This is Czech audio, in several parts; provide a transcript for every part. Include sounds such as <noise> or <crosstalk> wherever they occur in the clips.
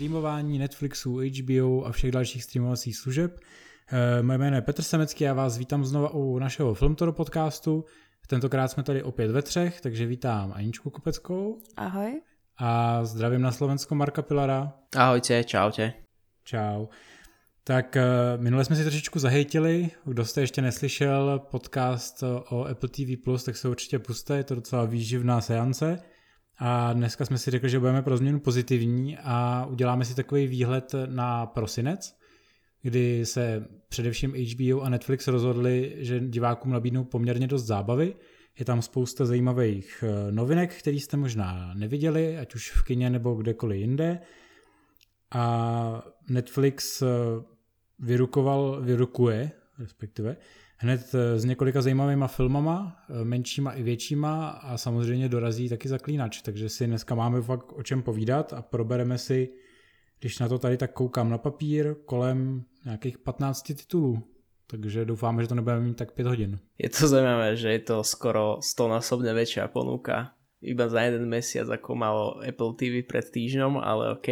streamování Netflixu, HBO a všech dalších streamovacích služeb. Eh, moje jméno je Petr Semecký a vás vítám znova u našeho Filmtoro podcastu. Tentokrát jsme tady opět ve třech, takže vítám Aničku Kopeckou. Ahoj. A zdravím na Slovensko Marka Pilara. Ahojte, čaute. Čau. Tak eh, minule jsme si trošičku zahejtili, kdo jste ještě neslyšel podcast o Apple TV+, tak se určitě puste, je to docela výživná seance. A dneska jsme si řekli, že budeme pro změnu pozitivní a uděláme si takový výhled na prosinec, kdy se především HBO a Netflix rozhodli, že divákům nabídnou poměrně dost zábavy. Je tam spousta zajímavých eh, novinek, které jste možná neviděli, ať už v kině nebo kdekoliv jinde. A Netflix eh, vyrukoval, vyrukuje, respektive, hned eh, s několika zajímavýma filmama, eh, menšíma i většíma a samozřejmě dorazí taky zaklínač, takže si dneska máme fakt o čem povídat a probereme si, když na to tady tak koukám na papír, kolem nějakých 15 titulů. Takže doufáme, že to nebudeme mít tak 5 hodin. Je to zajímavé, že je to skoro 100 násobne väčšia ponuka iba za jeden mesiac, ako malo Apple TV pred týždňom, ale OK.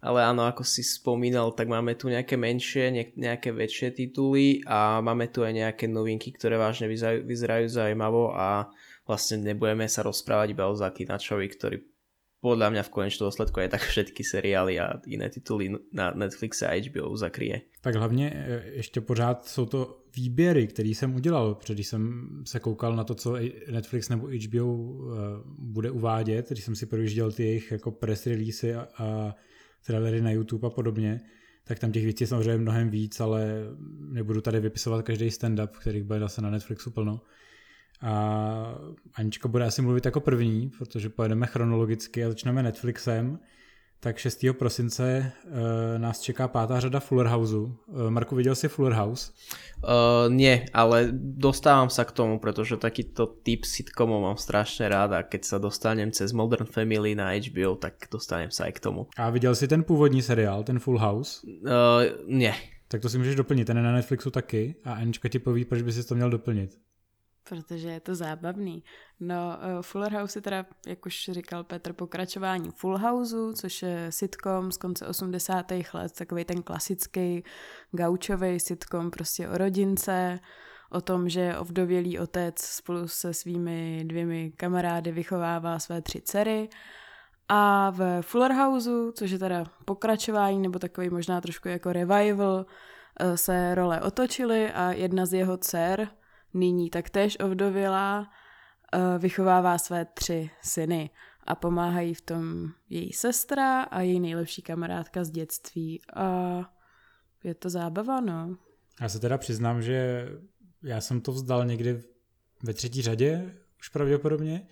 Ale áno, ako si spomínal, tak máme tu nejaké menšie, nejaké väčšie tituly a máme tu aj nejaké novinky, ktoré vážne vyzerajú, zaujímavo a vlastne nebudeme sa rozprávať iba o Zaklinačovi, ktorý podľa mňa v konečnom dôsledku aj tak všetky seriály a iné tituly na Netflixe a HBO zakryje. Tak hlavně e, ještě pořád jsou to výběry, které jsem udělal, když jsem se koukal na to, co Netflix nebo HBO e, bude uvádět, když jsem si projížděl ty jejich jako press release a, a trailery na YouTube a podobně, tak tam těch věcí je samozřejmě mnohem víc, ale nebudu tady vypisovat každý stand-up, kterých bude zase na Netflixu plno. A Anička bude asi mluvit jako první, protože pojedeme chronologicky a začneme Netflixem. Tak 6. prosince uh, nás čeká pátá řada Fuller Houseu. Uh, Marku, viděl jsi Fuller House? Uh, nie, ale dostávam sa k tomu, pretože takýto typ sitcomov mám strašne rád a keď sa dostanem cez Modern Family na HBO, tak dostanem sa aj k tomu. A viděl jsi ten původní seriál, ten Full House? Uh, nie. Tak to si můžeš doplnit, ten je na Netflixu taky a Anička ti poví, proč by si to měl doplnit protože je to zábavný. No, uh, Fuller House je teda, jak už říkal Petr, pokračování Full Houseu, což je sitcom z konce 80. let, takový ten klasický gaučový sitcom prostě o rodince, o tom, že ovdovělý otec spolu se svými dvěmi kamarády vychovává své tři dcery. A v Fuller Houseu, což je teda pokračování nebo takový možná trošku jako revival, eh, se role otočily a jedna z jeho dcer, nyní taktéž ovdovělá, eh, vychovává své tři syny a pomáhají v tom její sestra a její nejlepší kamarádka z dětství a je to zábava, no. Já se teda přiznám, že já jsem to vzdal někdy ve třetí řadě, už pravděpodobně.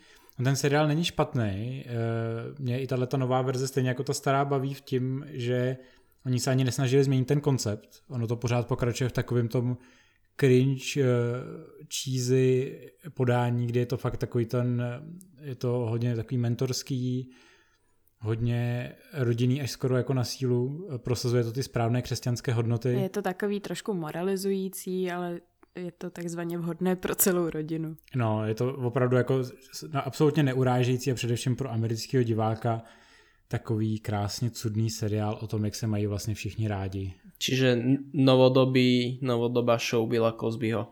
Ten seriál není špatný. Eh, mě i tato nová verze, stejně jako ta stará, baví v tím, že oni se ani nesnažili změnit ten koncept. Ono to pořád pokračuje v takovém tom cringe, eh, cheesy podání, kde je to fakt takový ten, je to hodně takový mentorský, hodně rodinný až skoro jako na sílu, prosazuje to ty správné křesťanské hodnoty. Je to takový trošku moralizující, ale je to takzvaně vhodné pro celou rodinu. No, je to opravdu jako no, absolutně neurážející a především pro amerického diváka takový krásně cudný seriál o tom, jak se mají vlastně všichni rádi. Čiže novodobý, novodobá show Billa Cosbyho.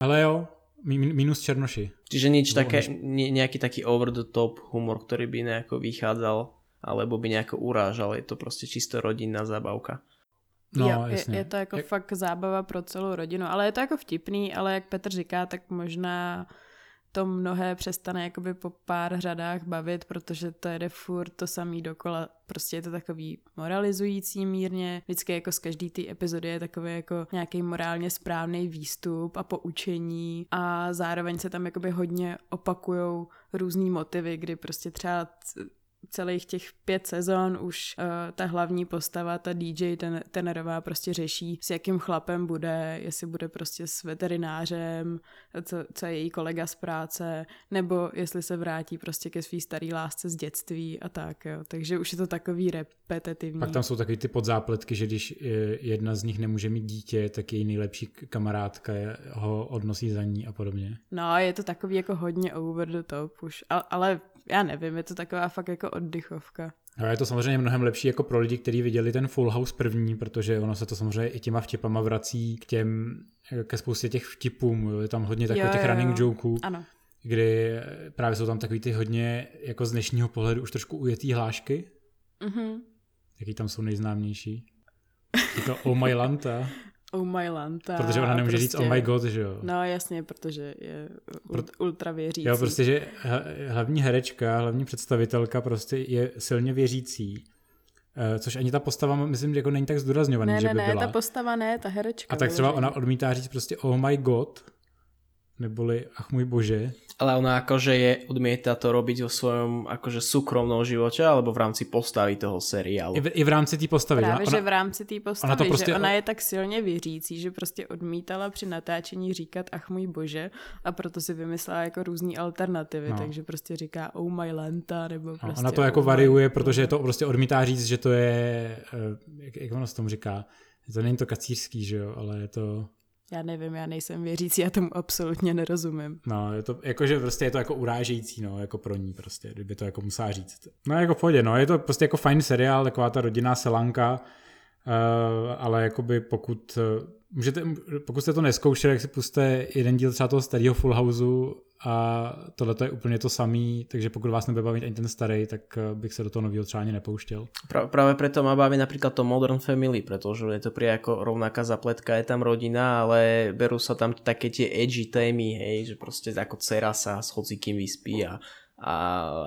Ale jo, minus Černoši. Čiže nič také, nejaký taký over the top humor, ktorý by nejako vychádzal, alebo by nejako urážal, je to prostě čisto rodinná zábavka. No, jo, je, je to jako jak... fakt zábava pro celou rodinu, ale je to jako vtipný, ale jak Petr říká, tak možná to mnohé přestane jakoby po pár řadách bavit, protože to jede furt to samý dokola. Prostě je to takový moralizující mírně. Vždycky jako z každý té epizody je takový jako nějaký morálně správný výstup a poučení a zároveň se tam jakoby hodně opakujou různý motivy, kdy prostě třeba celých těch pět sezon už uh, ta hlavní postava, ta DJ ten, Tenerová prostě řeší, s jakým chlapem bude, jestli bude prostě s veterinářem, co, co je její kolega z práce, nebo jestli se vrátí prostě ke svý starý lásce z dětství a tak, jo. Takže už je to takový repetitivní. Pak tam jsou takový ty podzápletky, že když eh, jedna z nich nemůže mít dítě, tak její nejlepší kamarádka ho odnosí za ní a podobně. No, je to takový jako hodně over the top už, ale já nevím, je to taková fakt jako oddychovka. No je to samozřejmě mnohem lepší jako pro lidi, kteří viděli ten Full House první, protože ono se to samozřejmě i těma vtipama vrací k těm, ke spoustě těch vtipů, je tam hodně takových těch jo, running joků. Ano kdy právě jsou tam takový ty hodně jako z dnešního pohledu už trošku ujetý hlášky. Mm-hmm. Jaký tam jsou nejznámější? Je to Oh My Lanta. <laughs> Oh my lanta. Protože ona nemůže prostě... říct oh my god, že jo? No jasně, protože je ultra věřící. Jo, prostě, že hlavní herečka, hlavní představitelka prostě je silně věřící. Eh, což ani ta postava, myslím, jako není tak zdůrazňovaný, ne, že by ne, byla. ta postava ne, ta herečka. A tak třeba ona odmítá říct prostě oh my god, neboli ach můj bože. Ale ona akože je, odmieta to robiť vo svojom akože súkromnom živote alebo v rámci postavy toho seriálu? I v, i v rámci té postavy. Právě, ona, že v rámci té postavy, ona to prostě, že ona je tak silně věřící, že prostě odmítala při natáčení říkat ach můj bože a proto si vymyslela jako různé alternativy, no. takže prostě říká oh my lanta nebo no, prostě Ona to jako oh variuje, protože to prostě odmítá říct, že to je, eh, jak, jak ono se tomu říká, to není to kacířský, že jo, ale je to já nevím, já nejsem věřící, já tomu absolutně nerozumím. No, je to, jakože prostě je to jako urážející, no, jako pro ní prostě, kdyby to jako musela říct. No, jako v pohodě, no, je to prostě jako fajn seriál, taková ta rodinná selanka, uh, ale jakoby pokud, uh, můžete, pokud jste to neskoušeli, jak si puste jeden díl třeba toho starého Full Houseu a tohle je úplně to samý, takže pokud vás nebude bavit ani ten starý, tak eh, bych se do toho nového třeba ani nepouštěl. Pra, práve preto ma baví napríklad to Modern Family, pretože je to pri ako rovnaká zapletka, je tam rodina, ale berú sa tam také tie edgy témy, hej, že proste ako dcera sa s hocikým vyspí a a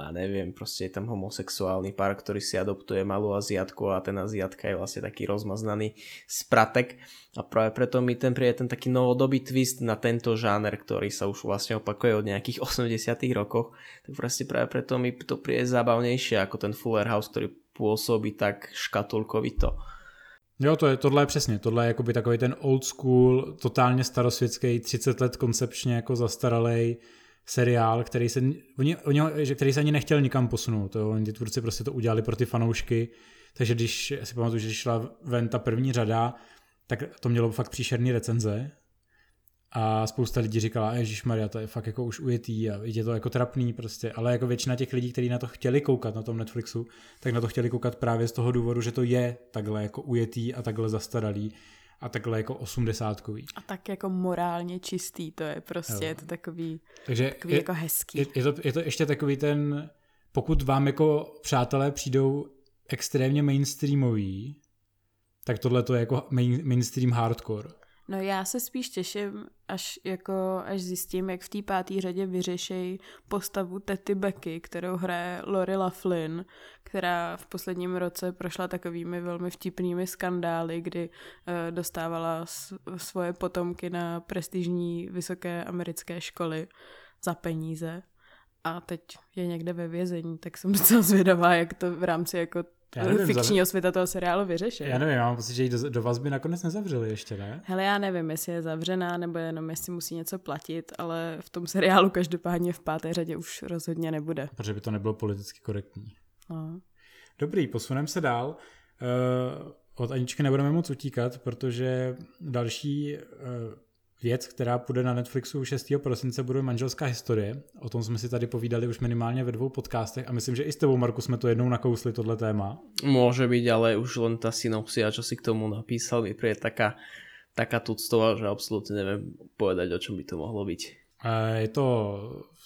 ja neviem, proste je tam homosexuálny pár, ktorý si adoptuje malú Aziatku a ten Aziatka je vlastne taký rozmaznaný spratek a práve preto mi ten príde ten taký novodobý twist na tento žáner, ktorý sa už vlastne opakuje od nejakých 80 rokoch, tak proste práve preto mi to príde zábavnejšie ako ten Fuller House, ktorý pôsobí tak škatulkovito. Jo, to je, tohle je přesně, tohle je takový ten old school, totálně starosvětský, 30 let koncepčně jako zastaralej, seriál, který se, oni, oni, který se ani nechtěl nikam posunout. Jo. Oni ty tvůrci prostě to udělali pro ty fanoušky, takže když, si pamatuju, že když šla ven ta první řada, tak to mělo fakt příšerný recenze a spousta lidí říkala, Ježíš Maria, to je fakt jako už ujetý a je to jako trapný prostě, ale jako většina těch lidí, kteří na to chtěli koukat na tom Netflixu, tak na to chtěli koukat právě z toho důvodu, že to je takhle jako ujetý a takhle zastaralý a takhle jako osmdesátkový. A tak jako morálně čistý to je prostě, jo. je to takový, Takže takový je, jako hezký. Je, je, to, je to ještě takový ten, pokud vám jako přátelé přijdou extrémně mainstreamový, tak tohle to je jako main, mainstream hardcore. No já se spíš těším, až, jako, až zjistím, jak v té páté řadě vyřešejí postavu Tety Becky, kterou hraje Lori Laughlin, která v posledním roce prošla takovými velmi vtipnými skandály, kdy uh, dostávala svoje potomky na prestižní vysoké americké školy za peníze. A teď je někde ve vězení, tak jsem docela zvědavá, jak to v rámci jako já nevím, fikčního zav... světa toho seriálu vyřešit. Já nevím, já mám pocit, že ji do, do vazby nakonec nezavřeli ještě, ne? Hele, já nevím, jestli je zavřená, nebo jenom jestli musí něco platit, ale v tom seriálu každopádně v páté řadě už rozhodně nebude. Protože by to nebylo politicky korektní. No. Dobrý, posuneme se dál. Uh, od Aničky nebudeme moc utíkat, protože další uh, věc, která půjde na Netflixu 6. prosince, bude manželská historie. O tom jsme si tady povídali už minimálně ve dvou podcastech a myslím, že i s tebou, Marku, jsme to jednou nakousli, tohle téma. Může být, ale už len ta synopsia, čo si k tomu napísal, mi přijde taká, taká tuctová, že absolutně nevím povedať, o čem by to mohlo být. Je to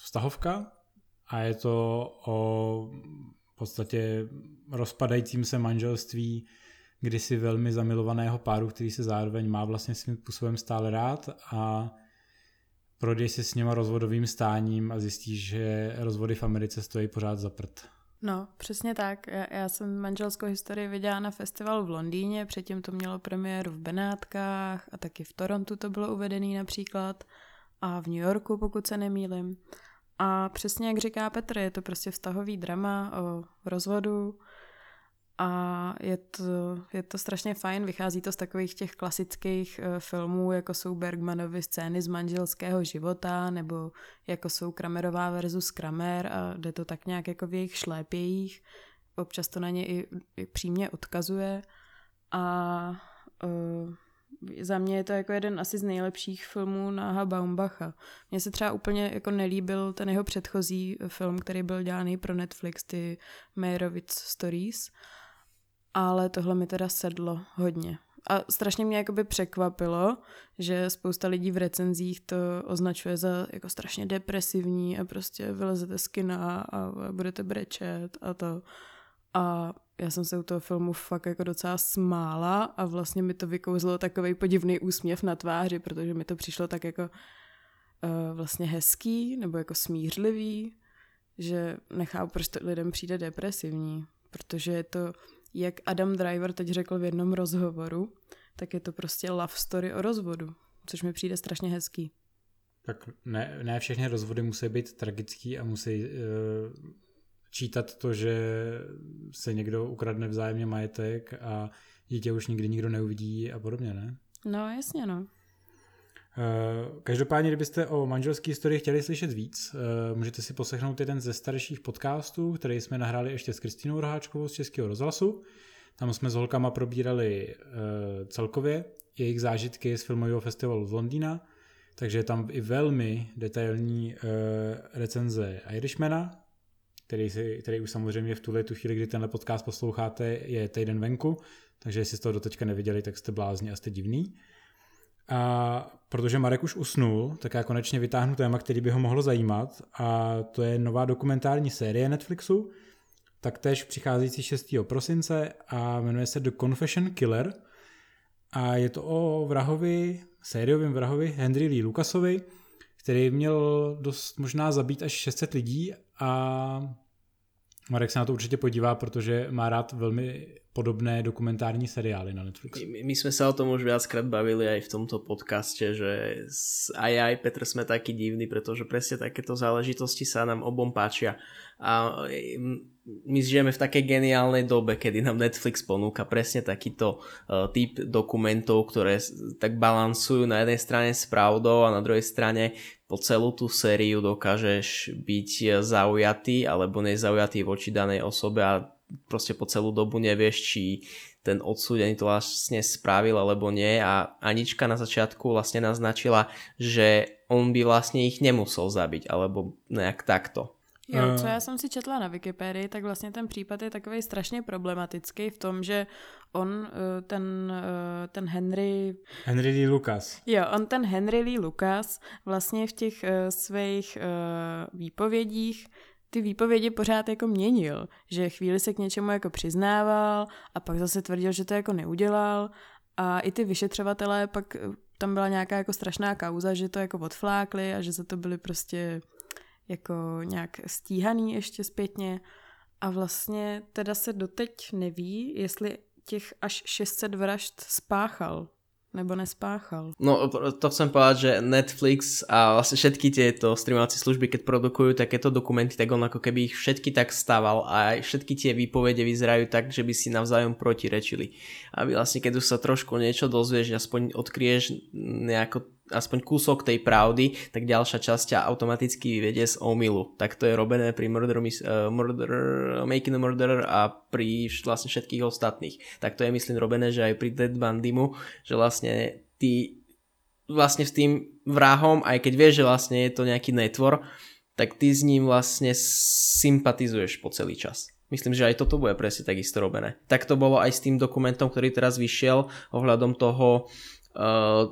vztahovka a je to o v podstatě rozpadajícím se manželství kdysi velmi zamilovaného páru, který se zároveň má vlastně svým způsobem stále rád a prodej si s něma rozvodovým stáním a zjistíš, že rozvody v Americe stojí pořád za prd. No, přesně tak. Já, já jsem manželskou historii viděla na festivalu v Londýně, předtím to mělo premiéru v Benátkách a taky v Torontu to bylo uvedený například a v New Yorku, pokud se nemýlim. A přesně jak říká Petr, je to prostě vztahový drama o rozvodu, a je to, je to strašně fajn, vychází to z takových těch klasických uh, filmů, jako jsou Bergmanovy scény z manželského života, nebo jako jsou Kramerová versus Kramer a jde to tak nějak jako v jejich šlépějích. Občas to na ně i, i přímě odkazuje a uh, za mě je to jako jeden asi z nejlepších filmů na Baumbacha. Mně se třeba úplně jako nelíbil ten jeho předchozí film, který byl dělaný pro Netflix, ty Meyerowitz Stories, ale tohle mi teda sedlo hodně. A strašně mě jakoby překvapilo, že spousta lidí v recenzích to označuje za jako strašně depresivní a prostě vylezete z kina a budete brečet a to. A já jsem se u toho filmu fakt jako docela smála a vlastně mi to vykouzlo takový podivný úsměv na tváři, protože mi to přišlo tak jako uh, vlastně hezký nebo jako smířlivý, že nechápu, proč to lidem přijde depresivní, protože je to, jak Adam Driver teď řekl v jednom rozhovoru, tak je to prostě love story o rozvodu, což mi přijde strašně hezký. Tak ne, ne všechny rozvody musí být tragický a musí uh, čítat to, že se někdo ukradne vzájemně majetek a dítě už nikdy nikdo neuvidí a podobně, ne? No, jasně, no. Eh, každopádně, kdybyste o manželské historii chtěli slyšet víc, eh, můžete si poslechnout jeden ze starších podcastů, který jsme nahráli ještě s Kristýnou Roháčkovou z Českého rozhlasu. Tam jsme s holkama probírali eh, celkově jejich zážitky z filmového festivalu z Londýna, takže je tam i velmi detailní recenze Irishmana, který, si, který už samozřejmě v tuhle tu chvíli, kdy tenhle podcast posloucháte, je týden venku, takže jestli jste to doteďka neviděli, tak jste blázni a jste divný. A protože Marek už usnul, tak já konečně vytáhnu téma, který by ho mohlo zajímat a to je nová dokumentární série Netflixu, taktéž přicházející 6. prosince a jmenuje se The Confession Killer a je to o vrahovi, sériovém vrahovi Henry Lee Lucasovi, který měl dost možná zabít až 600 lidí a Marek se na to určitě podívá, protože má rád velmi podobné dokumentární seriály na Netflixu. My, my sme sa o tom už viackrát bavili aj v tomto podcaste, že aj aj Petr sme taký divný, pretože presne takéto záležitosti sa nám obom páčia. A my žijeme v takej geniálnej dobe, kedy nám Netflix ponúka presne takýto uh, typ dokumentov, ktoré tak balansujú na jednej strane s pravdou a na druhej strane po celú tú sériu dokážeš byť zaujatý alebo nezaujatý voči danej osobe a proste po celú dobu nevieš, či ten odsúdený to vlastne spravil alebo nie a Anička na začiatku vlastne naznačila, že on by vlastne ich nemusel zabiť alebo nejak takto. Jo, co já jsem si četla na Wikipedii, tak vlastně ten případ je takový strašně problematický v tom, že on, eh, ten, eh, ten Henry... Henry Lee Lucas. Jo, on ten Henry Lee Lucas vlastně v těch eh, svých výpovědích ty výpovědi pořád jako měnil, že chvíli se k něčemu jako přiznával a pak zase tvrdil, že to jako neudělal. A i ty vyšetřovatelé pak tam byla nějaká jako strašná kauza, že to jako odflákli a že za to byli prostě jako nějak stíhaný ještě zpětně. A vlastně teda se doteď neví, jestli těch až 600 vražd spáchal nebo nespáchal. No to chcem povedať, že Netflix a vlastne všetky tieto streamovacie služby, keď produkujú takéto dokumenty, tak on ako keby ich všetky tak stával a všetky tie výpovede vyzerajú tak, že by si navzájom protirečili. Aby vlastne keď už sa trošku niečo dozvieš, aspoň odkryješ nejako aspoň kúsok tej pravdy, tak ďalšia časť ťa automaticky vedie z omylu. Tak to je robené pri Murder, uh, murder, Making a Murderer a pri vlastne všetkých ostatných. Tak to je myslím robené, že aj pri Dead Bandimu, že vlastne ty vlastne s tým vrahom, aj keď vieš, že vlastne je to nejaký netvor, tak ty s ním vlastne sympatizuješ po celý čas. Myslím, že aj toto bude presne takisto robené. Tak to bolo aj s tým dokumentom, ktorý teraz vyšiel ohľadom toho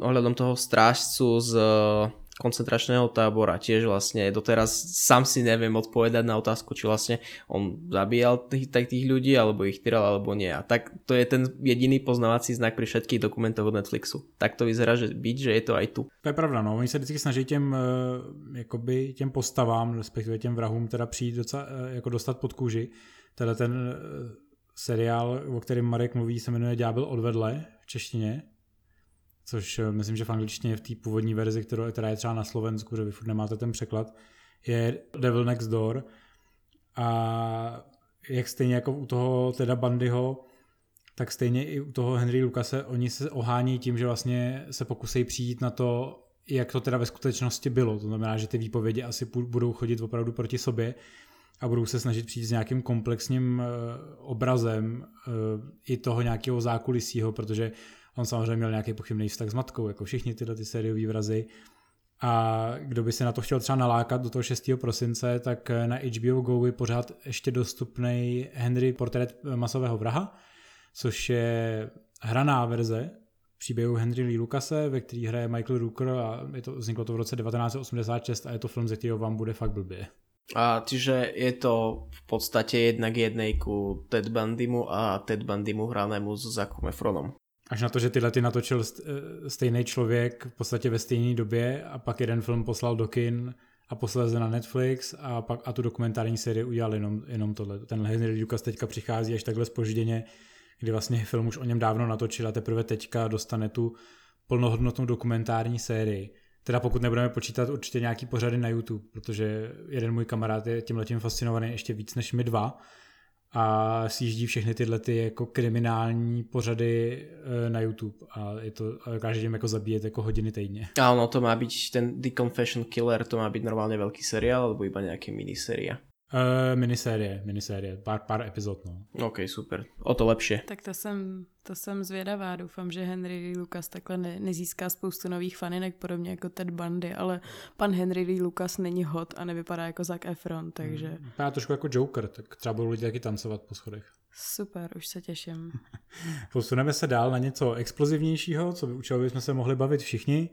ohľadom toho strážcu z uh, koncentračného tábora. Tiež vlastne doteraz sám si neviem odpovedať na otázku, či vlastne on zabíjal tých, tých ľudí, alebo ich tyral, alebo nie. A tak to je ten jediný poznávací znak pri všetkých dokumentoch od Netflixu. Tak to vyzerá, že byť, že je to aj tu. To je pravda, no. Oni se vždycky snaží těm, eh, jakoby, těm postavám, respektive těm vrahům, teda přijít docela, jako dostat pod kůži. Teda ten seriál, o kterém Marek mluví, se jmenuje Ďábel odvedle v češtině což eh, myslím, že v angličtině v té původní verzi, kterou, která je třeba na Slovensku, že vy furt nemáte ten překlad, je Devil Next Door a jak stejně jako u toho teda Bandyho, tak stejně i u toho Henry Lucase oni se ohání tím, že vlastně se pokusí přijít na to, jak to teda ve skutečnosti bylo. To znamená, že ty výpovědi asi budou chodit opravdu proti sobě a budou se snažit přijít s nějakým komplexním eh, obrazem eh, i toho nějakého zákulisího, protože On samozřejmě měl nějaký pochybný vztah s matkou, jako všichni tyhle ty sériové vrazy. A kdo by se na to chtěl třeba nalákat do toho 6. prosince, tak na HBO Go je pořád ještě dostupný Henry Portrait masového vraha, což je hraná verze příběhu Henry Lee Lucase, ve který hraje Michael Rooker a je to, vzniklo to v roce 1986 a je to film, ze kterého vám bude fakt blbě. A čiže je to v podstate jednak jednej ku Ted Bundymu a Ted Bundymu hranému s Zachem Efronom. Až na to, že tyhle ty natočil eh, stejný člověk v podstatě ve stejné době a pak jeden film poslal do kin a posléze na Netflix a pak a tu dokumentární sérii udělal jenom, jenom tohle. Ten Henry Lucas teďka přichází až takhle spožděně, kdy vlastně film už o něm dávno natočil a teprve teďka dostane tu plnohodnotnou dokumentární sérii. Teda pokud nebudeme počítat určitě nějaký pořady na YouTube, protože jeden můj kamarád je tím fascinovaný ještě víc než my dva a sjíždí všechny tyhle ty jako kriminální pořady eh, na YouTube a je to, a dokáže tím jako zabíjet jako hodiny týdně. A ono to má být, ten The Confession Killer, to má být normálně velký seriál, alebo iba nějaký miniseria? Uh, minisérie, minisérie, pár, pár epizod, no. OK, super. O to lepší. Tak to jsem, to jsem zvědavá. Doufám, že Henry Lee Lucas takhle ne, nezíská spoustu nových faninek, podobně jako Ted Bundy, ale pan Henry Lee Lucas není hot a nevypadá jako Zac Efron, takže... Hmm, vypadá trošku jako Joker, tak třeba budou lidi taky tancovat po schodech. Super, už se těším. <laughs> Posuneme se dál na něco explozivnějšího, co by u čeho bychom se mohli bavit všichni.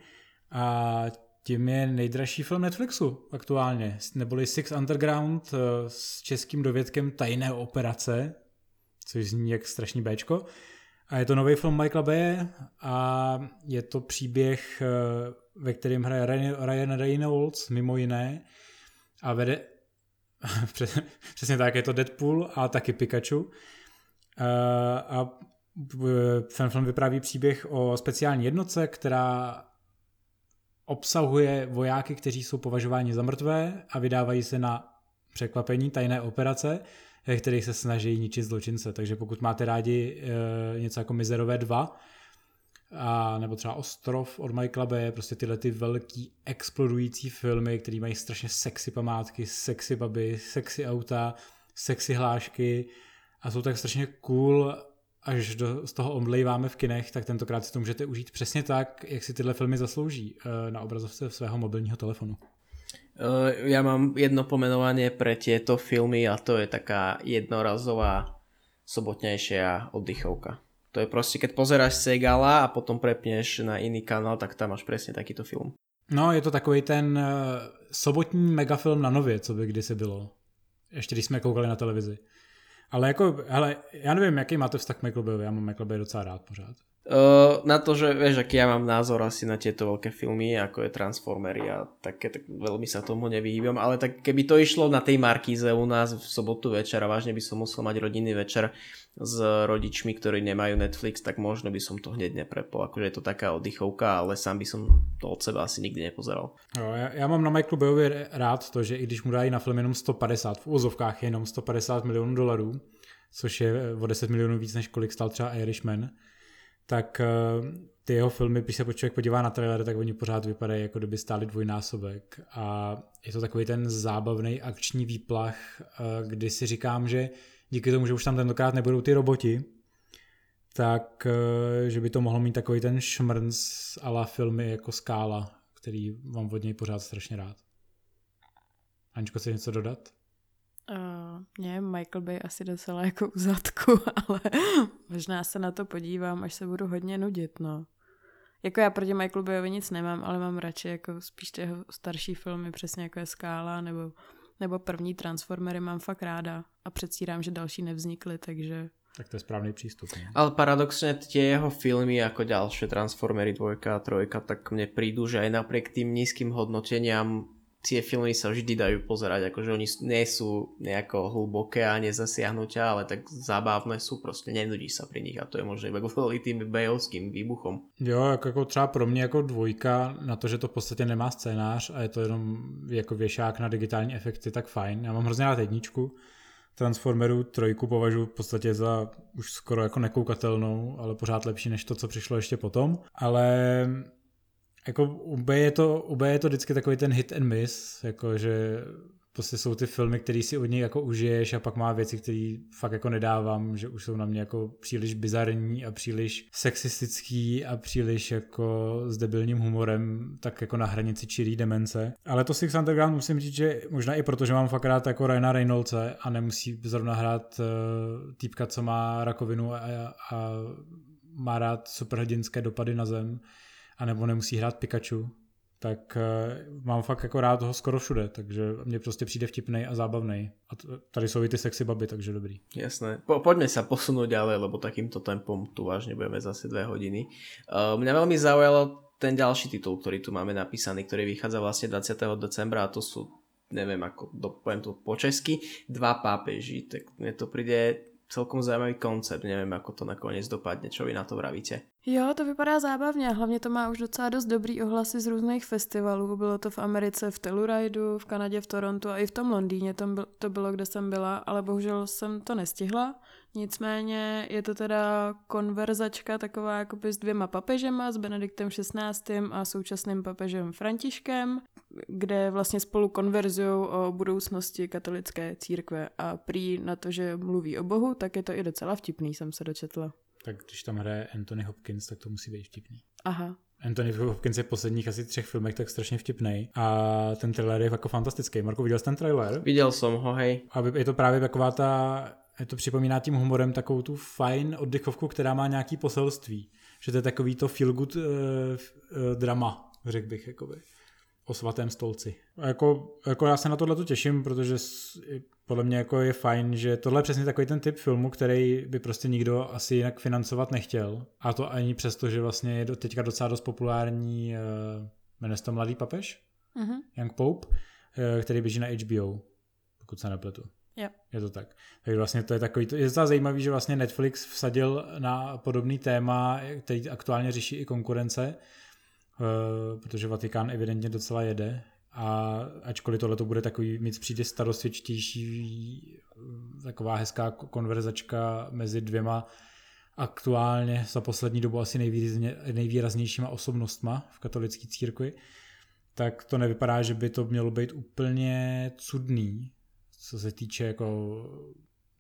A tím je nejdražší film Netflixu aktuálně, neboli Six Underground eh, s českým dovědkem Tajné operace, což zní jak strašný Bčko. A je to nový film Michaela Baye a je to příběh, eh, ve kterém hraje Ryan Reynolds mimo jiné a vede <laughs> přesně tak, je to Deadpool a taky Pikachu. Eh, a ten film vypráví příběh o speciální jednotce, která obsahuje vojáky, kteří jsou považováni za mrtvé a vydávají se na překvapení tajné operace, ve kterých se snaží ničit zločince. Takže pokud máte rádi e, něco jako Mizerové 2, a nebo třeba Ostrov od Michaela Bay, prostě tyhle ty velký explodující filmy, které mají strašně sexy památky, sexy baby, sexy auta, sexy hlášky a jsou tak strašně cool až do, z toho omdlejváme v kinech, tak tentokrát si to můžete užít přesně tak, jak si tyhle filmy zaslouží eh, na obrazovce svého mobilního telefonu. Uh, ja mám jedno pomenovanie pre tieto filmy a to je taká jednorazová sobotnejšia oddychovka. To je proste, keď pozeráš Segala a potom prepneš na iný kanál, tak tam máš presne takýto film. No, je to takový ten uh, sobotní megafilm na nově, co by kdysi bylo. Ještě když jsme koukali na televizi. Ale jako, hele, já nevím, jaký máte vztah k Michael já mám Michael Bay docela rád pořád. Uh, na to, že vieš, aký ja mám názor asi na tieto veľké filmy, ako je Transformery a také, tak veľmi sa tomu nevyhýbam, ale tak keby to išlo na tej Markíze u nás v sobotu večer a vážne by som musel mať rodinný večer s rodičmi, ktorí nemajú Netflix, tak možno by som to hneď neprepol. Akože je to taká oddychovka, ale sám by som to od seba asi nikdy nepozeral. Jo, já, já mám na Michaelu Bayovi rád to, že i když mu dají na film jenom 150, v úzovkách jenom 150 milionů dolarů, což je o 10 milionů víc, než kolik stal třeba Irishman, tak eh, ty jeho filmy, když se člověk podívá na trailer, tak oni pořád vypadají, jako kdyby stáli dvojnásobek. A je to takový ten zábavný akční výplach, eh, kdy si říkám, že díky tomu, že už tam tentokrát nebudou ty roboti, tak eh, že by to mohlo mít takový ten šmrnc ala filmy jako Skála, který mám od něj pořád strašně rád. Aničko, chceš něco dodat? Uh, mě Michael Bay asi docela jako u zadku, <laughs> ale možná se na to podívám, až se budu hodně nudit, no. Jako já proti Michael Bayovi nic nemám, ale mám radši jako spíš ty jeho starší filmy, přesně jako je Skála nebo, nebo první Transformery mám fakt ráda a předstírám, že další nevznikly, takže... Tak to je správný přístup. Ne? Ale paradoxně tie jeho filmy jako další Transformery 2 a 3, tak mne prídu, že aj napriek tým nízkym hodnoteniam tie filmy sa vždy dajú pozerať, akože oni nie sú nejako hlboké a nezasiahnutia, ale tak zábavné sú, prostě nenudí sa pri nich a to je možná iba <laughs> kvůli tým bejovským výbuchom. Jo, jako, jako třeba pro mě jako dvojka na to, že to v podstatě nemá scénář a je to jenom jako věšák na digitální efekty, tak fajn. Já mám hrozně rád jedničku, Transformeru trojku považuji v podstatě za už skoro jako nekoukatelnou, ale pořád lepší než to, co přišlo ještě potom. Ale jako u B je to, u B je to vždycky takový ten hit and miss, jako že prostě jsou ty filmy, které si od něj jako užiješ a pak má věci, které fakt jako nedávám, že už jsou na mě jako příliš bizarní a příliš sexistický a příliš jako s debilním humorem, tak jako na hranici čirý demence. Ale to Six Underground musím říct, že možná i proto, že mám fakt rád jako Ryana Reynoldse a nemusí zrovna hrát uh, týpka, co má rakovinu a, a má rád superhrdinské dopady na zem, anebo nemusí hrát Pikachu, tak uh, mám fakt jako rád toho skoro všude, takže mně prostě přijde vtipnej a zábavný. A tady jsou i ty sexy baby, takže dobrý. Jasné. Po, poďme sa posunúť ďalej, lebo takýmto tempom tu vážne budeme zase dve hodiny. Uh, mňa veľmi zaujalo ten ďalší titul, ktorý tu máme napísaný, ktorý vychádza vlastne 20. decembra a to sú neviem ako, poviem to po česky, dva pápeži, tak mne to príde celkom zajímavý koncept, nevím, ako to nakonec dopadne, čo vy na to vravíte. Jo, to vypadá zábavně, hlavně to má už docela dost dobrý ohlasy z různých festivalů, bylo to v Americe v Telluridu, v Kanadě v Torontu a i v tom Londýně to bylo, kde jsem byla, ale bohužel jsem to nestihla, Nicméně je to teda konverzačka taková jakoby s dvěma papežema, s Benediktem XVI. a současným papežem Františkem, kde vlastně spolu konverzují o budoucnosti katolické církve a prý na to, že mluví o Bohu, tak je to i docela vtipný, jsem se dočetla. Tak když tam hraje Anthony Hopkins, tak to musí být vtipný. Aha. Anthony Hopkins je v posledních asi třech filmech tak strašně vtipný a ten trailer je jako fantastický. Marko, viděl jsi ten trailer? Viděl jsem ho, hej. A je to právě taková ta to připomíná tím humorem takovou tu fajn oddechovku, která má nějaký poselství. Že to je takový to feel good uh, uh, drama, řekl bych, jakoby, o svatém stolci. A jako, jako já se na tohle těším, protože podle mě jako je fajn, že tohle je přesně takový ten typ filmu, který by prostě nikdo asi jinak financovat nechtěl. A to ani přesto, že vlastně je teďka docela dost populární, uh, jmenuje se to Mladý papež? Uh-huh. Young Pope, uh, který běží na HBO, pokud se nepletu. Yep. Je to tak. Takže vlastně to je takový, to je docela zajímavý, že vlastně Netflix vsadil na podobný téma, který aktuálně řeší i konkurence, eh, protože Vatikán evidentně docela jede a ačkoliv tohle to bude takový, mít přijde starostvěčtější, eh, taková hezká konverzačka mezi dvěma aktuálně za poslední dobu asi nejvýraznějšíma osobnostma v katolické církvi, tak to nevypadá, že by to mělo být úplně cudný, co se týče jako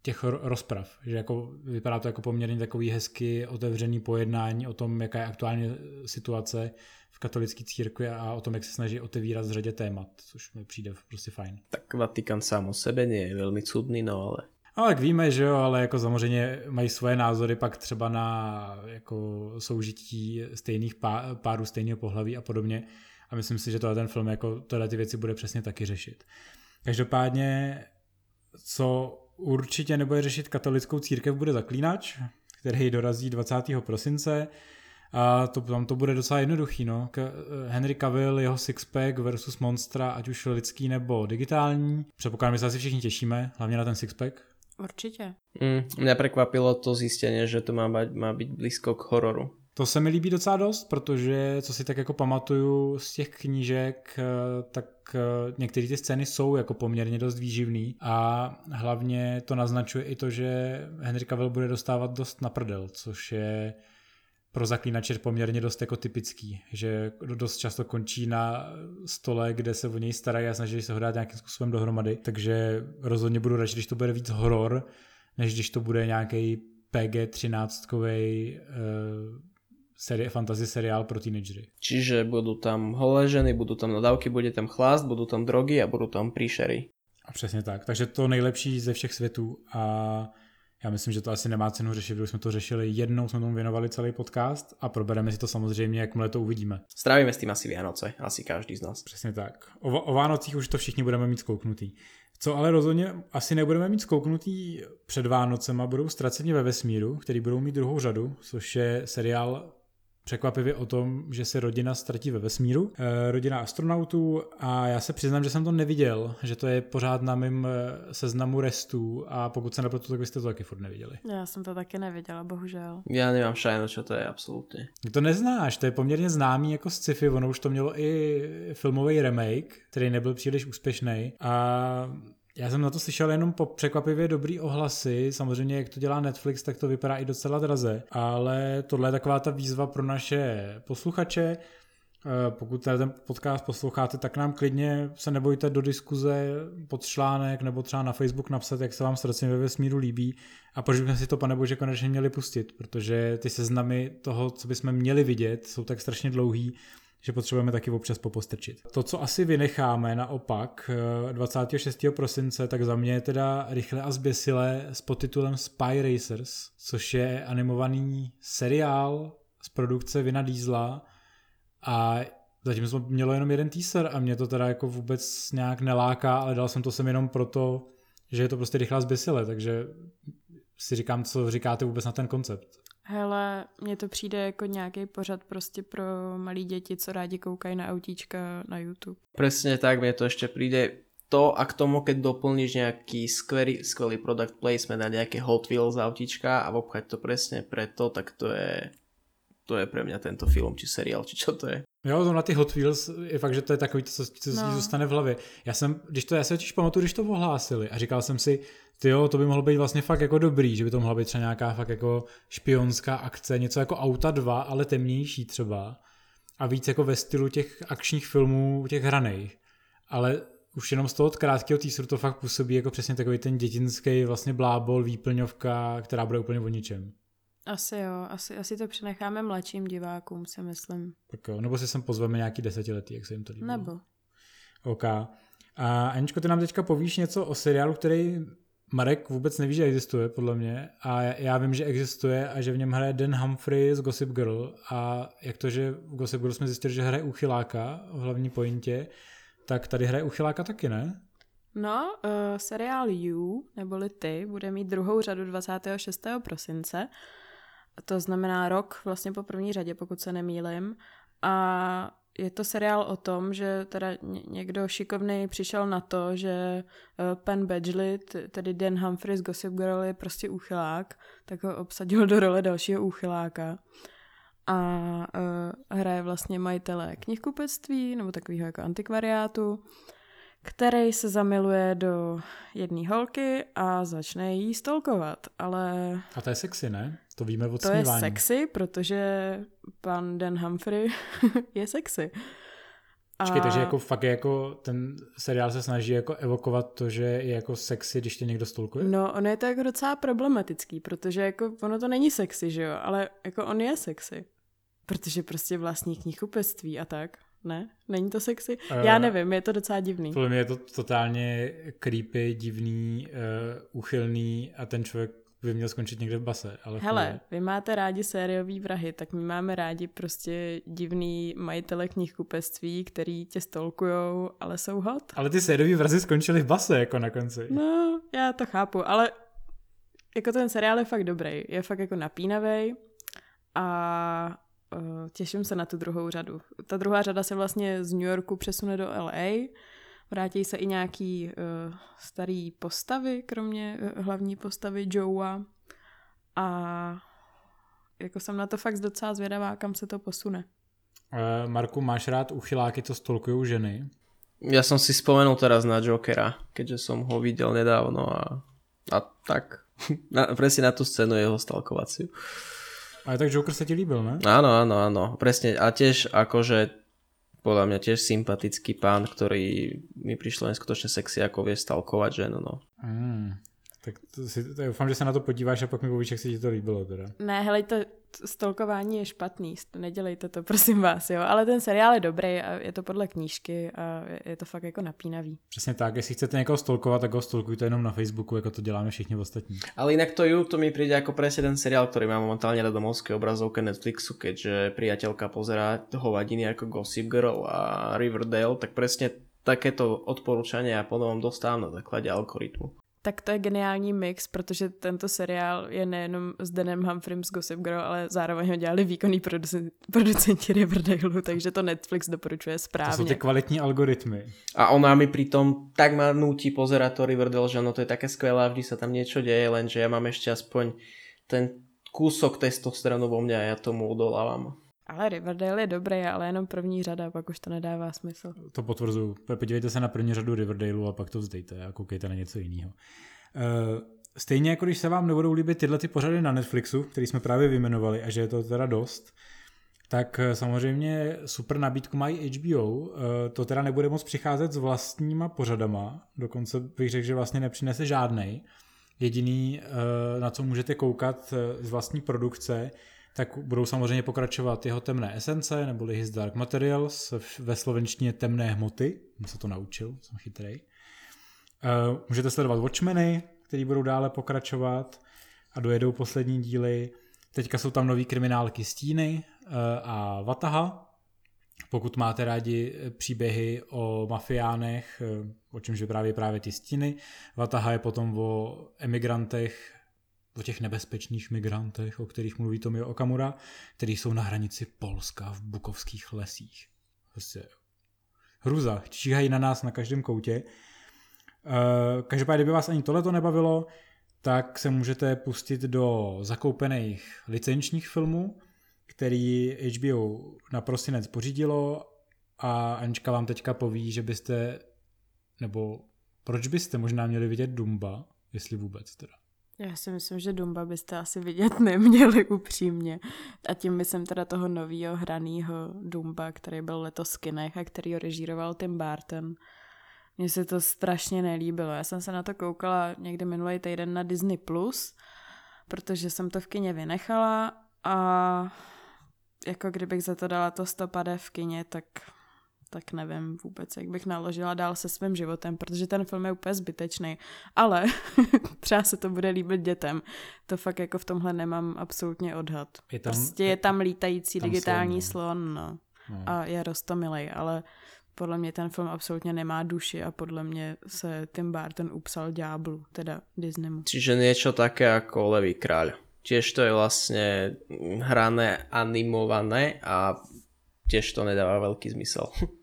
těch rozprav, že jako vypadá to jako poměrně takový hezky otevřený pojednání o tom, jaká je aktuálně situace v katolické církvi a o tom, jak se snaží otevírat z řadě témat, což mi přijde prostě fajn. Tak Vatikán sám o sebe nie je velmi cudný, no ale... Ale jak víme, že jo, ale jako samozřejmě mají svoje názory pak třeba na jako soužití stejných pá, párů stejného pohlaví a podobně. A myslím si, že tohle ten film jako tohle ty věci bude přesně taky řešit. Každopádně, co určitě nebude řešit katolickou církev, bude zaklínač, který dorazí 20. prosince. A to, tam to bude docela jednoduchý, no. K, Henry Cavill, jeho Sixpack versus Monstra, ať už lidský nebo digitální. Předpokládám, že se asi všichni těšíme, hlavně na ten Sixpack. Určitě. Mm, mě překvapilo to zjistění, že to má, má být blízko k hororu. To se mi líbí docela dost, protože co si tak jako pamatuju z těch knížek, eh, tak eh, některé ty scény jsou jako poměrně dost výživný a hlavně to naznačuje i to, že Henry Cavill bude dostávat dost na prdel, což je pro zaklínače poměrně dost jako typický, že dost často končí na stole, kde se o něj starají a snaží se ho dát nějakým způsobem dohromady, takže rozhodně budu radši, když to bude víc horor, než když to bude nějaký PG-13 seri- fantasy seriál pro teenagery. Čiže budou tam holé ženy, budou tam nadávky, bude tam chlást, budou tam drogy a budou tam příšery. A přesně tak. Takže to nejlepší ze všech světů a já myslím, že to asi nemá cenu řešit, protože jsme to řešili jednou, jsme tomu věnovali celý podcast a probereme si to samozřejmě, jakmile to uvidíme. Strávíme s tím asi Vianoce, asi každý z nás. Přesně tak. O, o Vánocích už to všichni budeme mít zkouknutý. Co ale rozhodně asi nebudeme mít zkouknutý před Vánocema, budou Ztraceni ve vesmíru, který budou mít druhou řadu, což je seriál překvapivě o tom, že se rodina ztratí ve vesmíru, eh, rodina astronautů a já se přiznám, že jsem to neviděl, že to je pořád na mém eh, seznamu restů a pokud se nepletu, tak byste to taky furt neviděli. Já jsem to taky neviděla, bohužel. Já nemám šajno, co to je absolutně. To neznáš, to je poměrně známý jako sci-fi, ono už to mělo i filmový remake, který nebyl příliš úspěšný a já jsem na to slyšel jenom po překvapivě dobrý ohlasy. Samozřejmě, jak to dělá Netflix, tak to vypadá i docela draze. Ale tohle je taková ta výzva pro naše posluchače. Eh, pokud ten podcast posloucháte, tak nám klidně se nebojte do diskuze pod článek nebo třeba na Facebook napsat, jak se vám srdce ve vesmíru líbí a proč bychom si to, pane Bože, konečně měli pustit, protože ty seznamy toho, co bychom měli vidět, jsou tak strašně dlouhý, že potřebujeme taky občas popostrčit. To, co asi vynecháme naopak 26. Eh, prosince, tak za mě je teda rychle a zběsile s podtitulem Spy Racers, což je animovaný seriál z produkce Vina Diesla a zatím jsme mělo jenom jeden teaser a mě to teda jako vůbec nějak neláká, ale dal jsem to sem jenom proto, že je to prostě rychlá zběsile, takže si říkám, co říkáte vůbec na ten koncept. Hele, mně to přijde jako nějaký pořad prostě pro malí děti, co rádi koukají na autíčka na YouTube. Přesně tak, mně to ještě přijde to a k tomu, keď doplníš nějaký skvělý, skvělý product placement na nějaké Hot Wheels autíčka a obchať to přesně preto, tak to je to je pre mňa tento film, či seriál, či čo to je. Jo, to na ty Hot Wheels je fakt, že to je takový, co, co no. zůstane v hlavě. Já jsem, když to, já se totiž pamatuju, když to ohlásili a říkal jsem si, ty jo, to by mohlo být vlastně fakt jako dobrý, že by to mohla být třeba nějaká fakt jako špionská akce, něco jako Auta 2, ale temnější třeba a víc jako ve stylu těch akčních filmů, těch hraných. Ale už jenom z toho krátkého teaseru to fakt působí jako přesně takový ten dětinský vlastně blábol, výplňovka, která bude úplně o ničem. Asi jo, asi, asi to přenecháme mladším divákům, si myslím. Tak jo, nebo si sem pozveme nějaký desetiletý, jak se jim to líbí. Nebo. OK. A Aničko, ty nám teďka povíš něco o seriálu, který Marek vůbec neví, že existuje, podle mě. A já vím, že existuje a že v něm hraje Dan Humphrey z Gossip Girl. A jak to, že v Gossip Girl jsme zjistili, že hraje uchyláka v hlavní pointě, tak tady hraje uchyláka taky, ne? No, uh, seriál You, neboli Ty, bude mít druhou řadu 26. prosince to znamená rok vlastně po první řadě, pokud se nemýlim. A je to seriál o tom, že teda někdo šikovný přišel na to, že eh, Pen Badgley, tedy Dan Humphrey z Gossip Girl je prostě úchylák, tak ho obsadil do role dalšího úchyláka a uh, hraje vlastně majitele knihkupectví nebo takového jako antikvariátu který se zamiluje do jedné holky a začne jí stolkovat, ale... A to je sexy, ne? To víme od To smívání. je sexy, protože pan Dan Humphrey <laughs> je sexy. A... Počkej, takže jako fakt je jako ten seriál se snaží jako evokovat to, že je jako sexy, když tě někdo stolkuje? No, ono je to jako docela problematický, protože jako ono to není sexy, že jo, ale jako on je sexy. Protože prostě vlastní knihkupectví a tak. Ne? Není to sexy? Uh, Já nevím, je to docela divný. Podle mě je to totálně creepy, divný, uh, uchylný a ten člověk by měl skončit někde v base. Ale Hele, vy máte rádi sériový vrahy, tak my máme rádi prostě divný majitele knihkupectví, který tě stolkujou, ale jsou hot. Ale ty sériový vrazy skončily v base jako na konci. No, já to chápu, ale jako ten seriál je fakt dobrý, je fakt jako napínavý a těším se na tu druhou řadu. Ta druhá řada se vlastně z New Yorku přesune do LA, vrátí se i nějaký uh, starý postavy, kromě uh, hlavní postavy Joea a jako jsem na to fakt docela zvědavá, kam se to posune. Uh, Marku, máš rád uchyláky, co stolkují ženy? Ja som si spomenul teraz na Jokera, keďže som ho videl nedávno a, a tak. <laughs> Na, presne na tú scénu jeho stalkovaciu. Ale tak Joker sa ti líbil, ne? Áno, áno, áno. Presne. A tiež akože podľa mňa tiež sympatický pán, ktorý mi prišlo neskutočne sexy, ako vie stalkovať ženu, no. Mm. Tak to si, to doufám, že se na to podíváš a pak mi povíš, jak se ti to líbilo teda. Ne, helejte, stolkování je špatný, nedělejte to, prosím vás, jo. Ale ten seriál je dobrý a je to podle knížky a je to fakt jako napínavý. Přesně tak, jestli chcete někoho stolkovat, tak ho stolkujte jenom na Facebooku, jako to děláme všichni ostatní. Ale jinak to YouTube to mi přijde jako presne ten seriál, který má momentálně na domovské obrazovke Netflixu, keďže priateľka pozerá hovadiny jako Gossip Girl a Riverdale, tak presne takéto odporúčania ja ponovom dostávám na základě algoritmu tak to je geniální mix, protože tento seriál je nejenom s Danem Humphreym z Gossip Girl, ale zároveň ho dělali výkonný producenti, producenti Riverdale, <laughs> takže to Netflix doporučuje správně. To jsou ty kvalitní algoritmy. A ona mi pritom tak ma nutí pozerať to Riverdale, že no to je také skvelé a vždy sa tam niečo deje, lenže ja mám ešte aspoň ten kúsok testosteronu vo mňa a ja tomu odolávam. Ale Riverdale je dobrý, ale jenom první řada, pak už to nedává smysl. To potvrzuju. Podívejte se na první řadu Riverdale a pak to vzdejte a koukejte na něco jiného. Uh, stejně jako když se vám nebudou líbit tyhle ty pořady na Netflixu, který jsme právě vyjmenovali a že je to teda dost, tak eh, samozřejmě super nabídku mají HBO. Eh, to teda nebude moc přicházet s vlastníma pořadama, dokonce bych řekl, že vlastně nepřinese žádnej. Jediný, eh, na co můžete koukat z vlastní produkce, tak budou samozřejmě pokračovat jeho temné esence, neboli His Dark Materials, ve slovenštině temné hmoty, jsem se to naučil, jsem chytrý. Můžete sledovat Watchmeny, který budou dále pokračovat a dojedou poslední díly. Teďka jsou tam nový kriminálky Stíny eh, a Vataha. Pokud máte rádi eh, příběhy o mafiánech, eh, o čemž vypráví právě ty stíny, Vataha je potom o emigrantech, o těch nebezpečných migrantech, o kterých mluví Tomio Okamura, kteří jsou na hranici Polska v bukovských lesích. Prostě hruza, číhají na nás na každém koutě. Každopádně, kdyby vás ani tohle nebavilo, tak se můžete pustit do zakoupených licenčních filmů, který HBO na prosinec pořídilo a Anička vám teďka poví, že byste, nebo proč byste možná měli vidět Dumba, jestli vůbec teda. Já si myslím, že Dumba byste asi vidět <laughs> neměli upřímně. A tím myslím teda toho nového hraného Dumba, který byl letos v kinech a který ho režíroval Tim Burton. Mně se to strašně nelíbilo. Já jsem se na to koukala někdy minulý týden na Disney+, Plus, protože jsem to v kině vynechala a jako kdybych za to dala to stopade v kině, tak tak nevím vůbec, jak bych naložila dál se svým životem, protože ten film je úplně zbytečný. Ale <laughs> třeba se to bude líbit dětem. To fakt jako v tomhle nemám absolutně odhad. Je tam, prostě je tam lítající tam digitální slon, no. slon no. no. A je rostomilej, ale podle mě ten film absolutně nemá duši a podle mě se Tim Burton upsal ďáblu, teda Disneymu. Čiže niečo také ako Levý kráľ. Tiež to je vlastne hrané, animované a tiež to nedává velký zmysel. <laughs>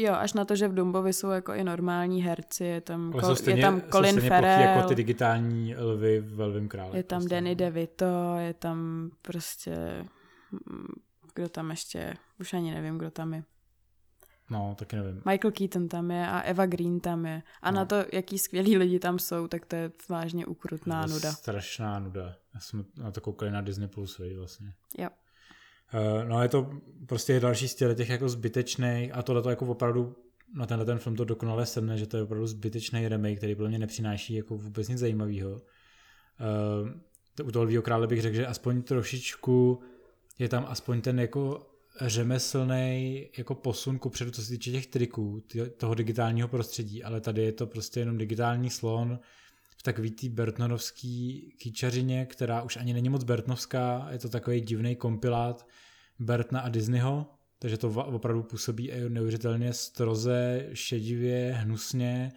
Jo, až na to, že v Dumbovi jsou jako i normální herci, je tam, kol, stejně, je tam Colin Farrell. jako ty digitální lvy v Velvým králi. Je tam prostě. Danny DeVito, je tam prostě, hm, kdo tam ještě, už ani nevím, kdo tam je. No, taky nevím. Michael Keaton tam je a Eva Green tam je. A no. na to, jaký skvělí lidi tam jsou, tak to je vážně ukrutná to nuda. strašná nuda. Já jsem na to koukal na Disney Plus, vlastně. Jo. Uh, no je to prostě další z těch jako zbytečný a tohle to jako opravdu na tenhle ten film to dokonale sedne, že to je opravdu zbytečný remake, který podle mě nepřináší jako vůbec nic zajímavého. Uh, u toho Lvího krále bych řekl, že aspoň trošičku je tam aspoň ten jako řemeslný jako posun kupředu, co se týče těch triků, toho digitálního prostředí, ale tady je to prostě jenom digitální slon v takový tý Bertnonovský kýčařině, která už ani není moc Bertnovská, je to takový divný kompilát Bertna a Disneyho, takže to opravdu působí neuvěřitelně stroze, šedivě, hnusně,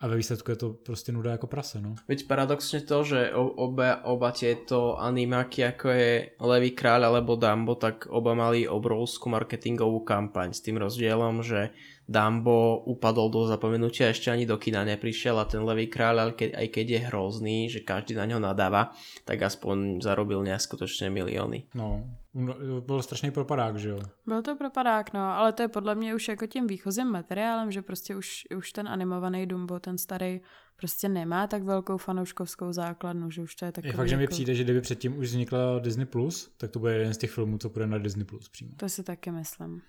a ve výsledku je to prostě nuda jako prase, no. Veď paradoxne to, že oba, oba tieto animáky, ako je Levý kráľ alebo Dumbo, tak oba mali obrovskú marketingovú kampaň s tým rozdielom, že Dumbo upadol do zapomenutia, ešte ani do kina neprišiel a ten Levý kráľ, aj keď je hrozný, že každý na ňo nadáva, tak aspoň zarobil neskutočne miliony. No, byl strašný propadák, že jo? Byl to propadák, no, ale to je podle mě už jako tím výchozím materiálem, že prostě už, už ten animovaný Dumbo, ten starý, prostě nemá tak velkou fanouškovskou základnu, že už to je takový... Je fakt, že mi jako... přijde, že kdyby předtím už vznikla Disney+, Plus, tak to bude jeden z těch filmů, co půjde na Disney+. Plus přímo. To si taky myslím.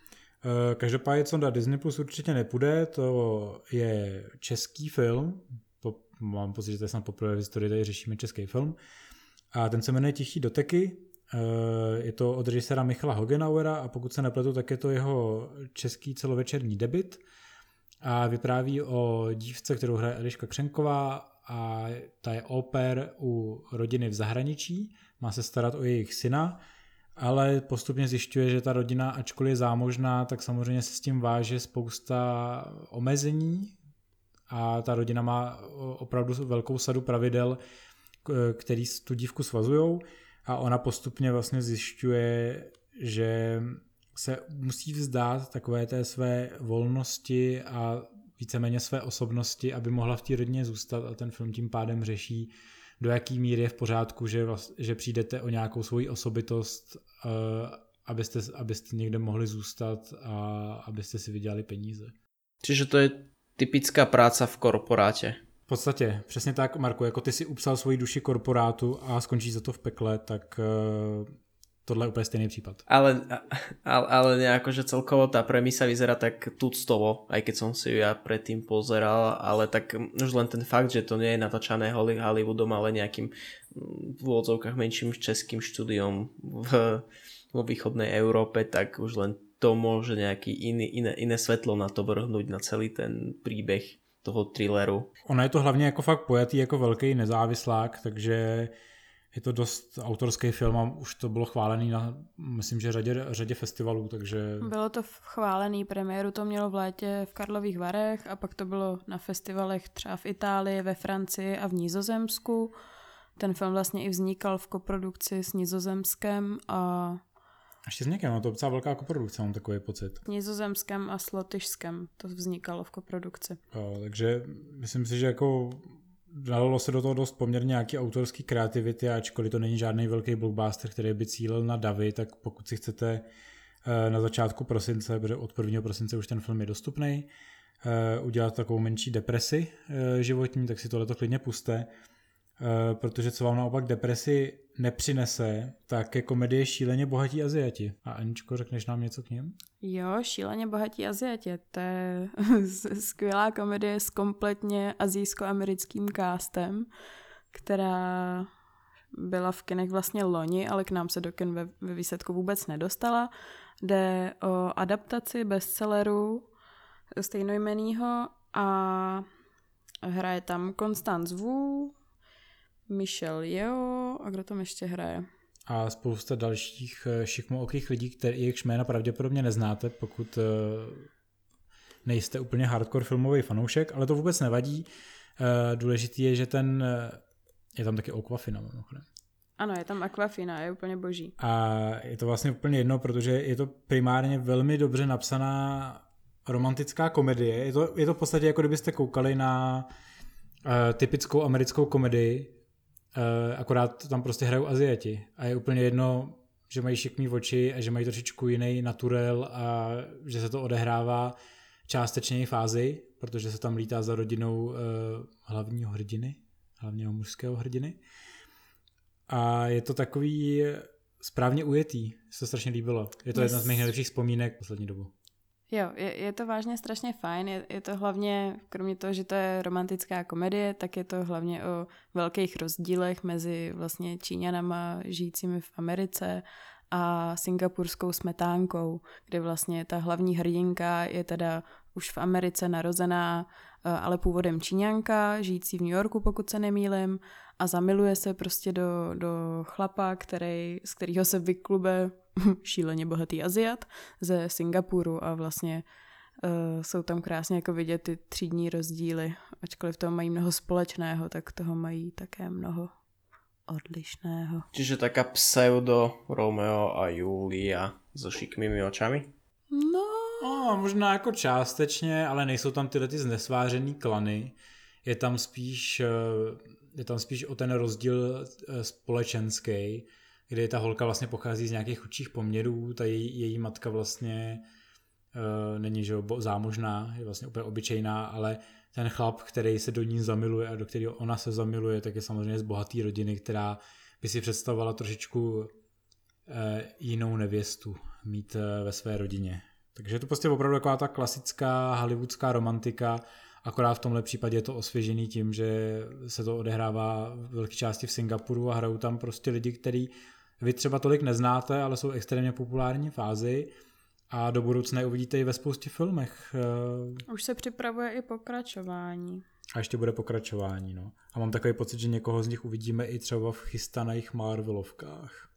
Eh, každopádně, co na Disney Plus určitě nepůjde, to je český film. Mám pocit, že to je snad poprvé v historii, tady řešíme český film. A ten se jmenuje Tichý doteky. Eh, je to od režiséra Michala Hogenauera a pokud se nepletu, tak je to jeho český celovečerní debit. A vypráví o dívce, kterou hraje Eliška Křenková a ta je oper u rodiny v zahraničí. Má se starat o jejich syna ale postupně zjišťuje, že ta rodina, ačkoliv je zámožná, tak samozřejmě se s tím váže spousta omezení a ta rodina má opravdu velkou sadu pravidel, který tu dívku svazujou a ona postupně vlastně zjišťuje, že se musí vzdát takové té své volnosti a víceméně své osobnosti, aby mohla v té rodině zůstat a ten film tím pádem řeší do jaký míry je v pořádku, že, vlast, že přijdete o nějakou svoji osobitost, uh, abyste, abyste někde mohli zůstat a abyste si vydělali peníze. Čiže to je typická práce v korporátě. V podstatě, přesně tak, Marko, jako ty si upsal svoji duši korporátu a skončí za to v pekle, tak uh, tohle je úplně stejný případ. Ale, ale, ale nejako, že celkovo tá premisa vyzerá tak tuctovo, aj keď som si ju ja predtým pozeral, ale tak už len ten fakt, že to nie je natáčané Hollywoodom, ale nejakým v úvodzovkách menším českým štúdiom v, vo východnej Európe, tak už len to môže nejaký iný, iné, iné svetlo na to vrhnúť na celý ten príbeh toho thrilleru. Ona je to hlavně jako fakt pojatý jako velký nezávislák, takže je to dost autorský film a už to bylo chválený na, myslím, že řadě, řadě festivalů, takže... Bylo to chválený, premiéru to mělo v létě v Karlových Varech a pak to bylo na festivalech třeba v Itálii, ve Francii a v Nízozemsku. Ten film vlastně i vznikal v koprodukci s Nizozemskem a ještě s někým, no to je docela velká koprodukce, mám takový pocit. S Nizozemskem a s Lotyšskem to vznikalo v koprodukci. Jo, takže myslím si, že jako dalo se do toho dost poměrně nějaký autorský kreativity, ačkoliv to není žádný velký blockbuster, který by cílil na davy, tak pokud si chcete eh, na začátku prosince, protože od 1. prosince už ten film je dostupný, eh, udělat takovou menší depresi eh, životní, tak si tohleto klidně puste. Eh, protože co vám naopak depresi nepřinese, tak je komedie Šíleně bohatí Aziati. A Aničko, řekneš nám něco k něm? Jo, Šíleně bohatí Aziati, to je <laughs> skvělá komedie s kompletně azijsko-americkým castem, která byla v kinech vlastně loni, ale k nám se do kin ve, ve výsledku vůbec nedostala. Jde o adaptaci bestselleru stejnojmenýho a hraje tam Constance Wu, Michel Jo a kdo tam ještě hraje? A spousta dalších eh, šikmookých lidí, které jejichž jména pravděpodobně neznáte, pokud eh, nejste úplně hardcore filmový fanoušek, ale to vůbec nevadí. Eh, důležitý je, že ten je tam taky Aquafina mimochodem. Ano, je tam Aquafina, je úplně boží. A je to vlastně úplně jedno, protože je to primárně velmi dobře napsaná romantická komedie. Je to, je to v podstatě jako kdybyste koukali na uh, typickou americkou komedii, akorát tam prostě hrajou Aziati a je úplně jedno, že mají šikmý oči a že mají trošičku jiný naturel a že se to odehrává částečně fázi, protože se tam lítá za rodinou uh, hlavního hrdiny, hlavního mužského hrdiny. A je to takový správně ujetý, se to strašně líbilo. Je to yes. jedna z mých nejlepších vzpomínek poslední dobu. Jo, je, je to vážně strašně fajn. Je, je to hlavně, kromě toho, že to je romantická komedie, tak je to hlavně o velkých rozdílech mezi vlastně Číňanama žijícími v Americe a singapurskou smetánkou, kde vlastně ta hlavní hrdinka je teda už v Americe narozená, eh, ale původem Číňanka, žijící v New Yorku, pokud se nemýlim, a zamiluje se prostě do, do chlapa, který, z kterého se vyklube <laughs> šíleně bohatý Aziat ze Singapuru a vlastně uh, jsou tam krásně jako vidět ty třídní rozdíly. Ačkoliv toho mají mnoho společného, tak toho mají také mnoho odlišného. Čiže taká pseudo Romeo a Julia so šikmými očami? No. no. možná jako částečně, ale nejsou tam tyhle ty znesvářený klany. Je tam spíš, eh, je tam spíš o ten rozdíl eh, společenský, kdy ta holka vlastně pochází z nějakých chudších poměrů, ta její, její matka vlastně uh, není že zámožná, je vlastně úplně obyčejná, ale ten chlap, který se do ní zamiluje a do kterého ona se zamiluje, tak je samozřejmě z bohaté rodiny, která by si představovala trošičku uh, jinou nevěstu mít uh, ve své rodině. Takže je to prostě opravdu taková ta klasická hollywoodská romantika, akorát v tomhle případě je to osvěžený tím, že se to odehrává v velké části v Singapuru a hrajou tam prostě lidi, kteří vy třeba tolik neznáte, ale jsou extrémně populární fázi a do budoucna je uvidíte i ve spoustě filmech. Eh, Už se připravuje i pokračování. A ještě bude pokračování, no. A mám takový pocit, že někoho z nich uvidíme i třeba v chystaných Marvelovkách.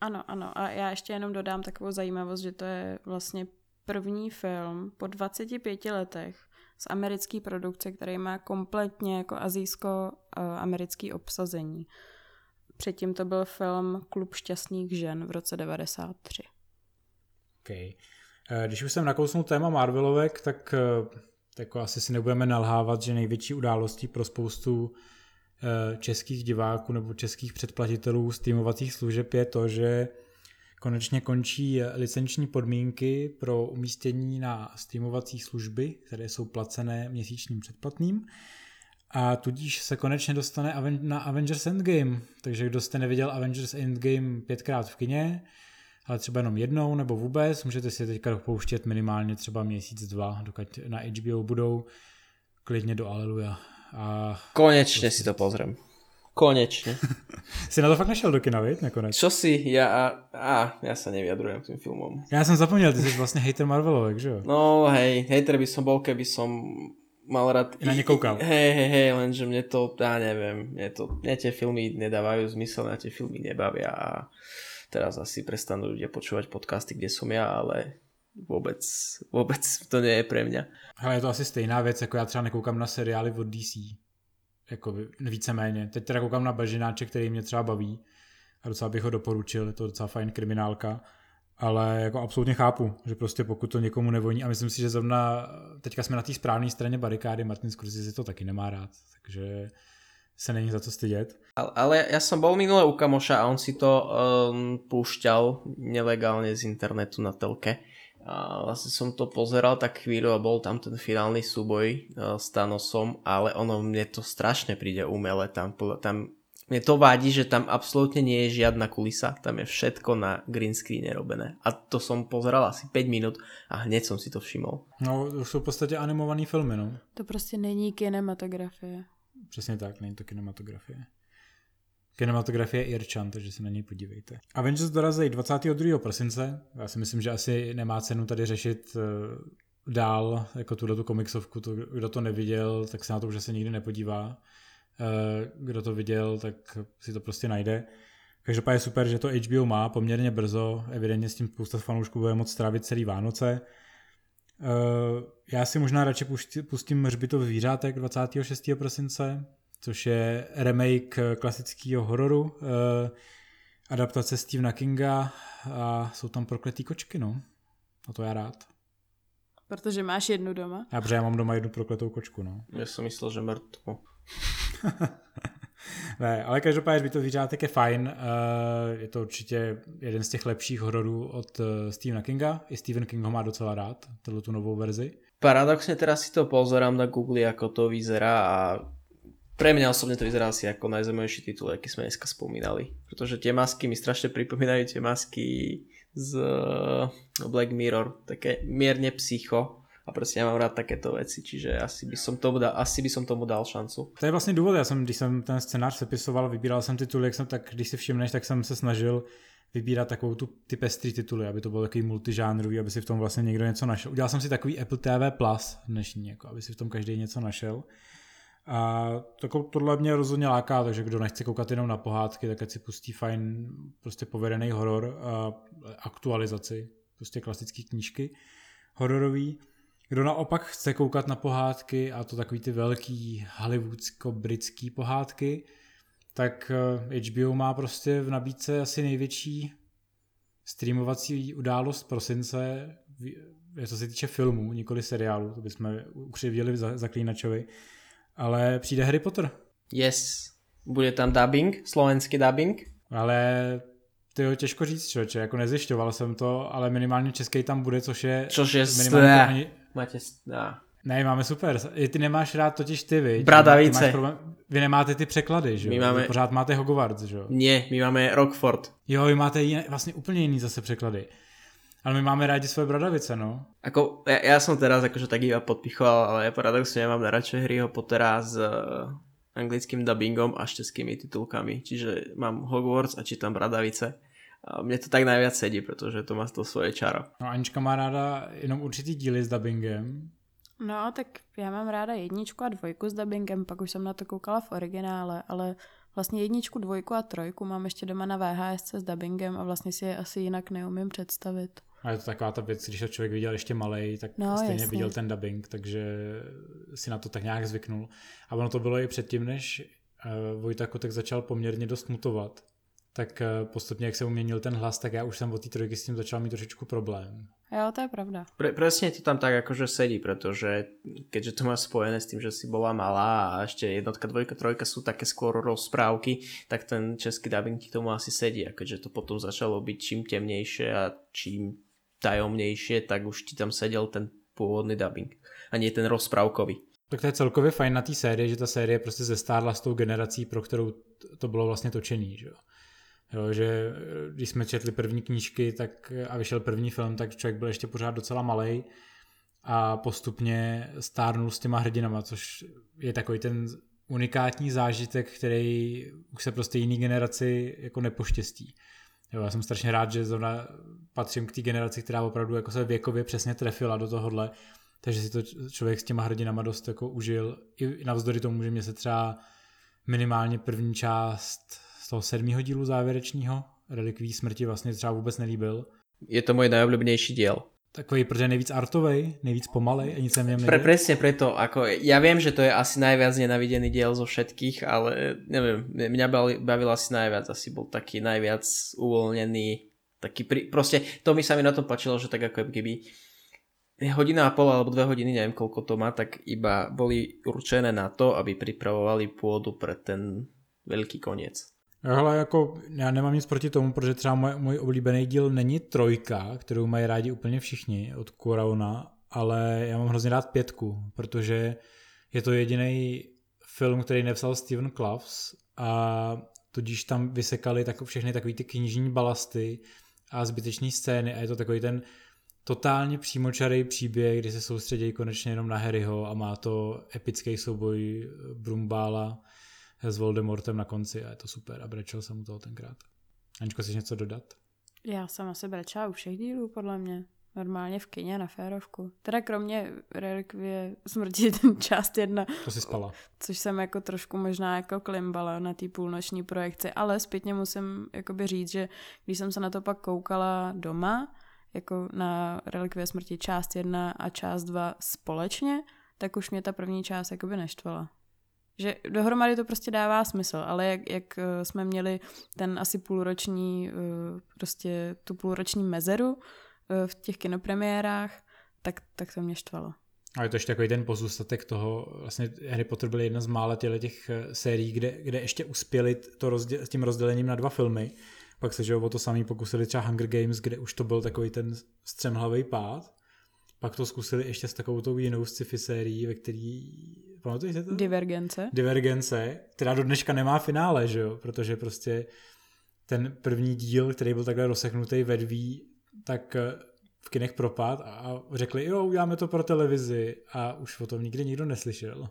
Ano, ano. A já ještě jenom dodám takovou zajímavost, že to je vlastně první film po 25 letech z americké produkce, který má kompletně jako azijsko-americký obsazení. Předtím to byl film Klub šťastných žen v roce 93. Okay. Eh, když už jsem nakousnul téma Marvelovek, tak eh, jako asi si nebudeme nalhávat, že největší událostí pro spoustu eh, českých diváků nebo českých předplatitelů streamovacích služeb je to, že konečně končí licenční podmínky pro umístění na streamovací služby, které jsou placené měsíčním předplatným. A tudíž se konečně dostane na Avengers Endgame. Takže kdo jste neviděl Avengers Endgame pětkrát v kině, ale třeba jenom jednou nebo vůbec, můžete si teďka pouštět minimálně třeba měsíc, dva, dokud na HBO budou, klidně do Aleluja. A Konečně si to pozriem. Konečne. <laughs> si na to fakt našel do kina, viď, nakonec? Čo si? Ja, a, ja sa nevyjadrujem k tým filmom. Ja som zapomněl, ty jsi vlastně hater Marvelovek, že jo? No hej, hater by som bol, keby som mal rád... I na ne koukal. Hej, hej, hej, lenže mne to, ja neviem, mne, to, mne tie filmy nedávajú zmysel, na tie filmy nebavia a teraz asi prestanú ľudia počúvať podcasty, kde som ja, ale vôbec, vôbec to nie je pre mňa. Ale je to asi stejná věc, jako já třeba nekoukám na seriály od DC jako víceméně. Teď teda koukám na Bažináče, který mě třeba baví a docela bych ho doporučil, je to docela fajn kriminálka, ale jako absolutně chápu, že prostě pokud to někomu nevoní a myslím si, že zrovna teďka jsme na té správné straně barikády, Martin Scorsese to taky nemá rád, takže se není za co stydět. Ale, ale ja som bol minule u kamoša a on si to um, púšťal nelegálne z internetu na telke a vlastne som to pozeral tak chvíľu a bol tam ten finálny súboj uh, s Thanosom, ale ono mne to strašne príde umelé tam, tam mne to vadí, že tam absolútne nie je žiadna kulisa, tam je všetko na green screen robené. A to som pozeral asi 5 minút a hneď som si to všimol. No, už jsou v podstatě animované filmy, no. To prostě není kinematografie. Přesně tak, není to kinematografie. Kinematografie Irčan, takže se na něj podívejte. Avengers dorazí 22. prosince. Já si myslím, že asi nemá cenu tady řešit uh, dál, jako tuhle tu komiksovku. To, kdo to neviděl, tak se na to už asi nikdy nepodívá. Uh, kdo to viděl, tak si to prostě najde. Každopádně je super, že to HBO má poměrně brzo. Evidentně s tím spousta fanoušků bude moc strávit celý Vánoce. Uh, já si možná radši pustím Hřbitov zvířátek 26. prosince, což je remake klasického hororu, eh, adaptace Stephena Kinga a jsou tam prokletý kočky, no. A to já rád. Protože máš jednu doma? Já, protože já mám doma jednu prokletou kočku, no. Já jsem myslel, že mrtvo. <laughs> ne, ale každopádně by to zvířátek je fajn. Uh, je to určitě jeden z těch lepších hororů od uh, Stephena Kinga. I Stephen King ho má docela rád, tu novou verzi. Paradoxne teraz si to pozerám na Google, ako to vyzerá a pre mňa osobne to vyzerá asi ako najzaujímavejší titul, aký sme dneska spomínali. Pretože tie masky mi strašne pripomínajú tie masky z eh, Black Mirror, také mierne psycho a prostě já mám rád takéto věci, čiže asi by som tomu dal, asi by som tomu dal šancu. To je vlastně důvod, já jsem, když jsem ten scénář sepisoval, vybíral jsem tituly, jak jsem, tak když si všimneš, tak jsem se snažil vybírat takovou tu, ty pestrý tituly, aby to bylo takový multižánrový, aby si v tom vlastně někdo něco našel. Udělal jsem si takový Apple TV Plus dnešní, jako, aby si v tom každý něco našel. A to, tohle mě rozhodně láká, takže kdo nechce koukat jenom na pohádky, tak ať si pustí fajn, prostě povedený horor a aktualizaci, prostě klasické knížky hororový. Kdo naopak chce koukat na pohádky, a to takový ty velký hollywoodsko-britský pohádky, tak HBO eh, má prostě v nabídce asi největší streamovací událost prosince, co se týče filmů, nikoli seriálu, to bychom ukřivděli zaklínačovi, ale přijde Harry Potter. Yes. Bude tam dubbing, slovenský dubbing. Ale to je těžko říct, člověče, jako nezjišťoval jsem to, ale minimálně český tam bude, což je... Což je minimálně ani... Máte... Dá. Ne, máme super. I ty nemáš rád totiž ty, vy. Bradavice. Vy nemáte ty překlady, že jo? My máme... Vy pořád máte Hogwarts, že jo? Ne, my máme Rockford. Jo, vy máte jiné, vlastně úplně jiný zase překlady. Ale my máme rádi svoje bradavice, no. Ako, ja, ja som teraz akože tak iba podpichoval, ale paradoxne ja mám najradšej Harryho Pottera s uh, anglickým dubbingom a s českými titulkami. Čiže mám Hogwarts a čítam bradavice. A mne to tak najviac sedí, protože to má to svoje čaro. No Anička má ráda jenom určitý díly s dubbingem. No, tak já mám ráda jedničku a dvojku s dubbingem, pak už jsem na to koukala v originále, ale vlastně jedničku, dvojku a trojku mám ještě doma na VHS s dubbingem a vlastně si je asi jinak neumím představit. A je to taková ta věc, když to člověk viděl ještě malej, tak no, stejně jasně. viděl ten dubbing, takže si na to tak nějak zvyknul. A ono to bylo i předtím, než uh, Vojta Kotek začal poměrně dost mutovat, tak uh, postupně, jak se uměnil ten hlas, tak já už jsem od té trojky s tím začal mít trošičku problém. Jo, to je pravda. Pre, presne to tam tak akože sedí, pretože keďže to má spojené s tým, že si bola malá a ešte jednotka, dvojka, trojka sú také skôr rozprávky, tak ten český dubbing ti k tomu asi sedí. A keďže to potom začalo byť čím temnejšie a čím tajomnejšie, tak už ti tam sedel ten pôvodný dubbing a nie ten rozprávkový. Tak to je celkově fajn na té sérii, že ta série prostě zestárla s tou generací, pro kterou to bylo vlastně točený, že jo. Jo, že eh, když jsme četli první knížky tak, a vyšel první film, tak člověk byl ještě pořád docela malý a postupně stárnul s těma hrdinama, což je takový ten unikátní zážitek, který už se prostě jiný generaci jako nepoštěstí. Jo, já jsem strašně rád, že zrovna patřím k té generaci, která opravdu jako se věkově přesně trefila do tohohle, takže si to člověk s těma hrdinama dost jako užil. I navzdory tomu, že mě se třeba minimálně první část toho sedmého dílu závěrečného Relikví smrti vlastně třeba vůbec nelíbil. Je to můj nejoblíbenější díl. Takový, protože nejvíc artovej, nejvíc pomalej a nic se Pre, presne preto, ako ja viem, že to je asi najviac nenavidený diel zo všetkých, ale neviem, mňa bavil, bavil asi najviac, asi bol taký najviac uvoľnený, taký, pri, proste to mi sa mi na tom páčilo, že tak ako keby hodina a pol alebo dve hodiny, neviem koľko to má, tak iba boli určené na to, aby pripravovali pôdu pre ten veľký koniec. Hele, jako já nemám nic proti tomu, protože třeba můj, můj oblíbený díl není trojka, kterou mají rádi úplně všichni od Kurauna, ale já mám hrozně rád pětku, protože je to jediný film, který nepsal Steven Kloves a tudíž tam vysekali tak, všechny takové ty knižní balasty a zbytečné scény a je to takový ten totálně přímočarý příběh, kdy se soustředí konečně jenom na Harryho a má to epický souboj Brumbála s Voldemortem na konci a je to super a brečel jsem mu toho tenkrát. Aničko, chceš něco dodat? Já jsem asi brečela u všech dílů, podle mě. Normálně v kině na férovku. Teda kromě relikvie smrti <laughs> ten část jedna. To si spala. Což jsem jako trošku možná jako klimbala na té půlnoční projekci, ale zpětně musím jakoby říct, že když jsem se na to pak koukala doma, jako na relikvie smrti část jedna a část dva společně, tak už mě ta první část jakoby neštvala. Že dohromady to prostě dává smysl, ale jak, jak eh, jsme měli ten asi půlroční, eh, prostě tu půlroční mezeru eh, v těch kinopremiérách, tak, tak to mě štvalo. A je to ještě takový ten pozůstatek toho, vlastně Harry Potter byl jedna z mála těch sérií, kde, kde ještě uspěli to s tím rozdělením na dva filmy. Pak se že o to samý pokusili třeba Hunger Games, kde už to byl takový ten střemhlavý pád. Pak to zkusili ještě s takovou tou jinou sci-fi sérií, ve který Pamatujete to? Divergence. Divergence, která do dneška nemá finále, že jo? Protože prostě ten první díl, který byl takhle rozseknutý ve dví, tak eh, v kinech propad a řekli, jo, uděláme to pro televizi a už o tom nikdy nikdo neslyšel.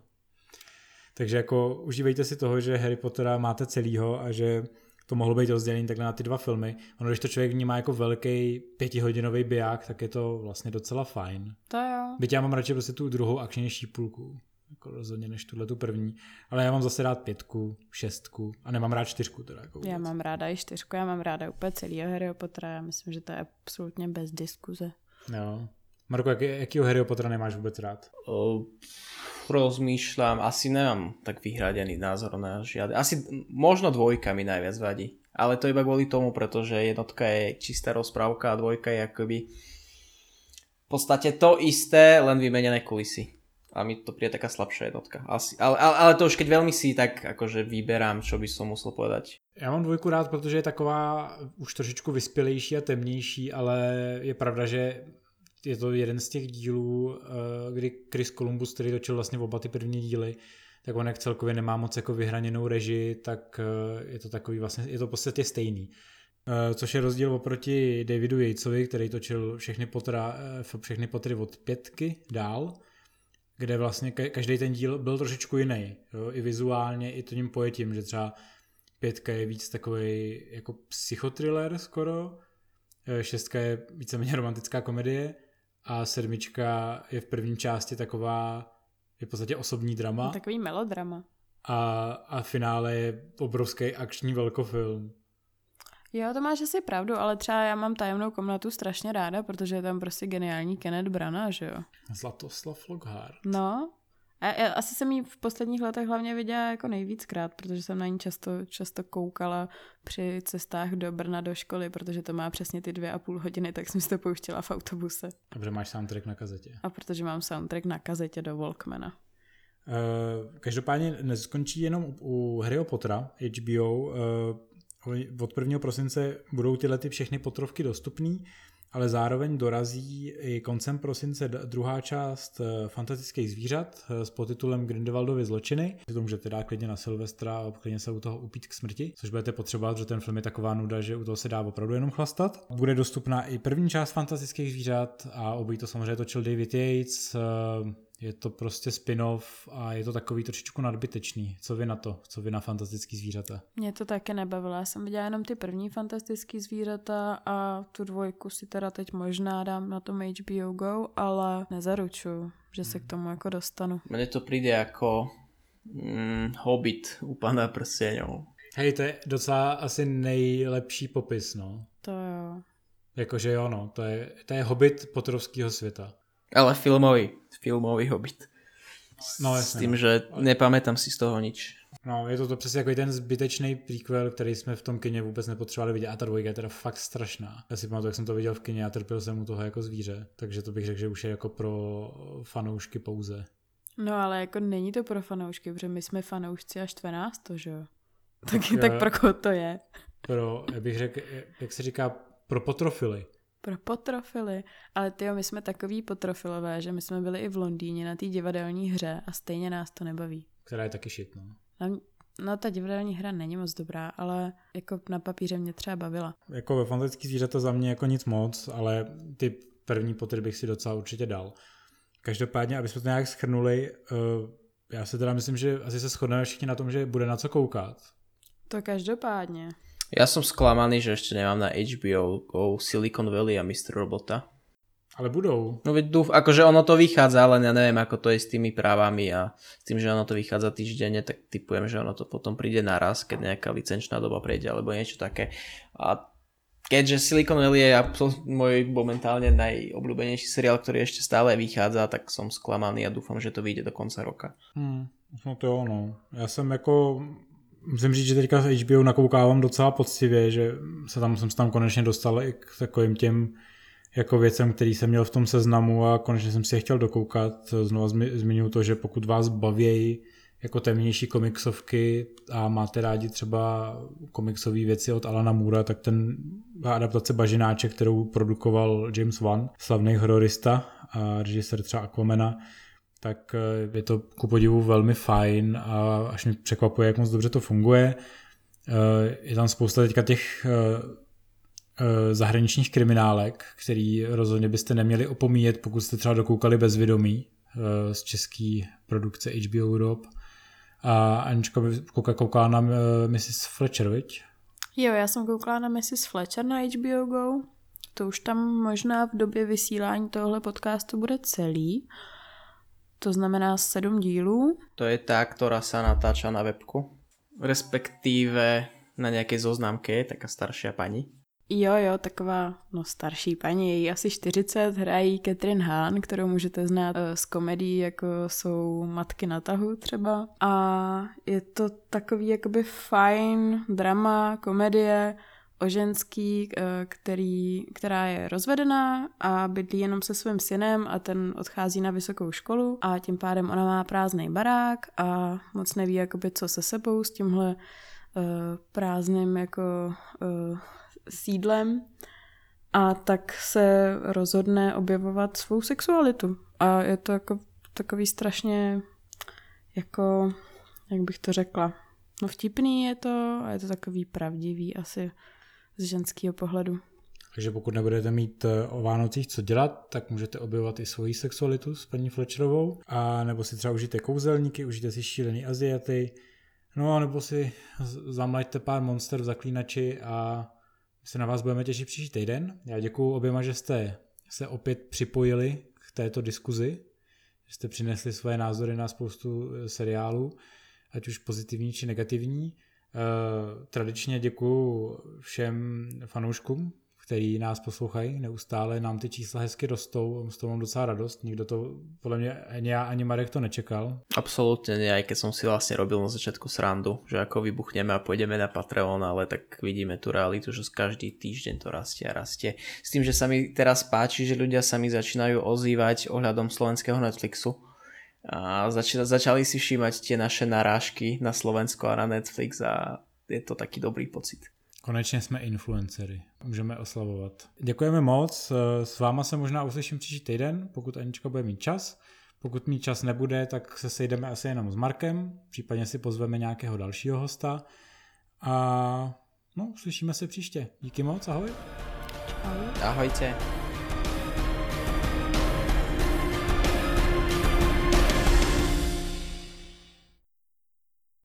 Takže jako užívejte si toho, že Harry Pottera máte celýho a že to mohlo být rozdělený takhle na ty dva filmy. Ono, když to člověk vnímá jako velký pětihodinový biják, tak je to vlastně docela fajn. To jo. Byť já mám radši prostě tu druhou akčnější půlku jako rozhodně než tuhle tu první. Ale já mám zase rád pětku, šestku a nemám rád čtyřku. Teda jako já mám ráda i čtyřku, já mám ráda úplně celý Harry Pottera, já myslím, že to je absolutně bez diskuze. Jo. Marko, jaký, jakýho Harry Pottera nemáš vůbec rád? O, rozmýšľam, asi nemám tak vyhradený názor na žiadne. Asi možno dvojka mi najviac vadí. Ale to iba kvôli tomu, pretože jednotka je čistá rozprávka a dvojka je akoby v podstate to isté, len vymenené kulisy a mi to príde taká slabšia jednotka. Asi, ale, ale, ale to už keď veľmi si tak akože vyberám, čo by som musel povedať. Já mám dvojku rád, protože je taková už trošičku vyspělejší a temnější, ale je pravda, že je to jeden z těch dílů, eh, kdy Chris Columbus, který točil vlastně oba ty první díly, tak on jak celkově nemá moc jako vyhraněnou režii, tak eh, je to takový vlastně, je to v podstatě stejný. Eh, což je rozdíl oproti Davidu Yatesovi, který točil všechny, potra, všechny potry od pětky dál, kde vlastně každý ten díl byl trošičku jiný, jo? i vizuálně, i tím pojetím, že třeba pětka je víc takový jako psychotriller skoro, eh, šestka je víceméně romantická komedie a sedmička je v první části taková je v podstatě osobní drama. Takový melodrama. A, a finále je obrovský akční velkofilm. Jo, to máš asi pravdu, ale třeba já mám tajemnou komnatu strašně ráda, protože je tam prostě geniální Kenneth Branagh, že jo? Zlatoslav Lockhart. No, a já asi jsem ji v posledních letech hlavně viděla jako nejvíckrát, protože jsem na ní často, často koukala při cestách do Brna do školy, protože to má přesně ty dvě a půl hodiny, tak jsem si to pouštěla v autobuse. A protože máš soundtrack na kazetě. A protože mám soundtrack na kazetě do Walkmana. Uh, každopádně neskončí jenom u Harryho Pottera, HBO, uh, od 1. prosince budou tyhle ty všechny potrovky dostupné ale zároveň dorazí i koncem prosince druhá část eh, fantastických zvířat eh, s podtitulem Grindelwaldovy zločiny. To můžete dát klidně na Silvestra a klidně se u toho upít k smrti, což budete potřebovat, že ten film je taková nuda, že u toho se dá opravdu jenom chlastat. Bude dostupná i první část fantastických zvířat a obojí to samozřejmě točil David Yates, je to prostě spin-off a je to takový trošičku nadbytečný. Co vy na to? Co vy na fantastický zvířata? Mě to také nebavilo. Já jsem viděla jenom ty první fantastické zvířata a tu dvojku si teda teď možná dám na tom HBO Go, ale nezaručuju, že se k tomu jako dostanu. Mně to přijde jako mm, Hobbit u pana prseňov. Hej, to je docela asi nejlepší popis, no. To jo. Jakože jo, no, to je, to je Hobbit potrovského světa. Ale filmový, filmový Hobbit. No, jasně, S tím, no. že nepamätám si z toho nič. No, je to, to přesně jako ten zbytečný prequel, který jsme v tom kině vůbec nepotřebovali vidět. A ta dvojka je teda fakt strašná. Já si pamatuju, jak jsem to viděl v kině a trpěl jsem u toho jako zvíře. Takže to bych řekl, že už je jako pro fanoušky pouze. No ale jako není to pro fanoušky, protože my jsme fanoušci až 12, to, že jo? Tak, tak, tak pro koho to je? Pro, já bych řekl, jak se říká, pro potrofily. Pro potrofily. Ale ty my jsme takový potrofilové, že my jsme byli i v Londýně na té divadelní hře a stejně nás to nebaví. Která je taky šit, no. no. No ta divadelní hra není moc dobrá, ale jako na papíře mě třeba bavila. Jako ve fantastický zvířata za mě jako nic moc, ale ty první potry bych si docela určitě dal. Každopádně, aby jsme to nějak schrnuli, uh, já si teda myslím, že asi se shodneme všichni na tom, že bude na co koukat. To každopádně. Ja som sklamaný, že ešte nemám na HBO Go Silicon Valley a Mr. Robota. Ale budou. No veď dúf, akože ono to vychádza, ale ja neviem, ako to je s tými právami a s tým, že ono to vychádza týždenne, tak typujem, že ono to potom príde naraz, keď nejaká licenčná doba prejde alebo niečo také. A keďže Silicon Valley je môj momentálne najobľúbenejší seriál, ktorý ešte stále vychádza, tak som sklamaný a dúfam, že to vyjde do konca roka. Hmm, no to je ono. Já jsem jako musím říct, že teďka z HBO nakoukávám docela poctivě, že se tam, jsem se tam konečně dostal i k takovým těm jako věcem, který jsem měl v tom seznamu a konečně jsem si je chtěl dokoukat. Znovu zmiňuji to, že pokud vás baví jako temnější komiksovky a máte rádi třeba komiksové věci od Alana Moora, tak ten adaptace Bažináček, kterou produkoval James Wan, slavný hororista a režisér třeba Aquamena, tak eh, je to ku podivu velmi fajn a až mě překvapuje, jak moc dobře to funguje. Eh, je tam spousta teďka těch eh, zahraničních kriminálek, který rozhodně byste neměli opomíjet, pokud jste třeba dokoukali bezvědomí z české produkce HBO Europe. A Anička kouká, kouká na Mrs. Fletcher, viď? Jo, já jsem koukala na Mrs. Fletcher na HBO Go. To už tam možná v době vysílání tohle podcastu bude celý. To znamená sedm dílů. To je tá, ktorá sa natáča na webku. Respektíve na nějaké zoznámke je taká staršia paní. Jo, jo, taková, no starší paní, její asi 40, hrají Catherine Hahn, kterou můžete znát eh, z komedí, jako jsou Matky na tahu třeba. A je to takový jakoby fajn drama, komedie, o ženský, eh, který, která je rozvedená a bydlí jenom se svým synem a ten odchází na vysokou školu a tím pádem ona má prázdný barák a moc neví, jakoby, co se sebou s tímhle uh, prázdným jako uh, sídlem a tak se rozhodne objevovat svou sexualitu. A je to jako takový strašně jako, jak bych to řekla, no vtipný je to a je to takový pravdivý asi z ženského pohledu. Takže pokud nebudete mít eh, o Vánocích co dělat, tak můžete objevovat i svoji sexualitu s paní Fletcherovou, a nebo si třeba užijte kouzelníky, užijte si šílený Aziaty, no a nebo si zamlaďte pár monster v zaklínači a se na vás budeme těšit příští týden. Já děkuji oběma, že jste se opět připojili k této diskuzi, že jste přinesli svoje názory na spoustu eh, seriálů, ať už pozitivní či negativní. Eh, tradičně děkuji všem fanouškům, který nás poslouchají neustále, nám ty čísla hezky rostou, z toho mám docela radost, nikdo to, podle mě ani já, ani Marek to nečekal. Absolutně ne, aj keď som si vlastně robil na začátku srandu, že jako vybuchneme a půjdeme na Patreon, ale tak vidíme tu realitu, že každý týždeň to rastie a rastie. S tým, že sa mi teraz páči, že ľudia sa mi začínajú ozývať ohľadom slovenského Netflixu, a zač- začali si všímať tie naše narážky na Slovensko a na Netflix a je to taký dobrý pocit. Konečně jsme influencery, můžeme oslavovat. Děkujeme moc, s váma se možná uslyším příští týden, pokud Anička bude mít čas. Pokud mít čas nebude, tak se sejdeme asi jenom s Markem, případně si pozveme nějakého dalšího hosta. A no, slyšíme se příště. Díky moc, ahoj. Ahoj. Ahojte.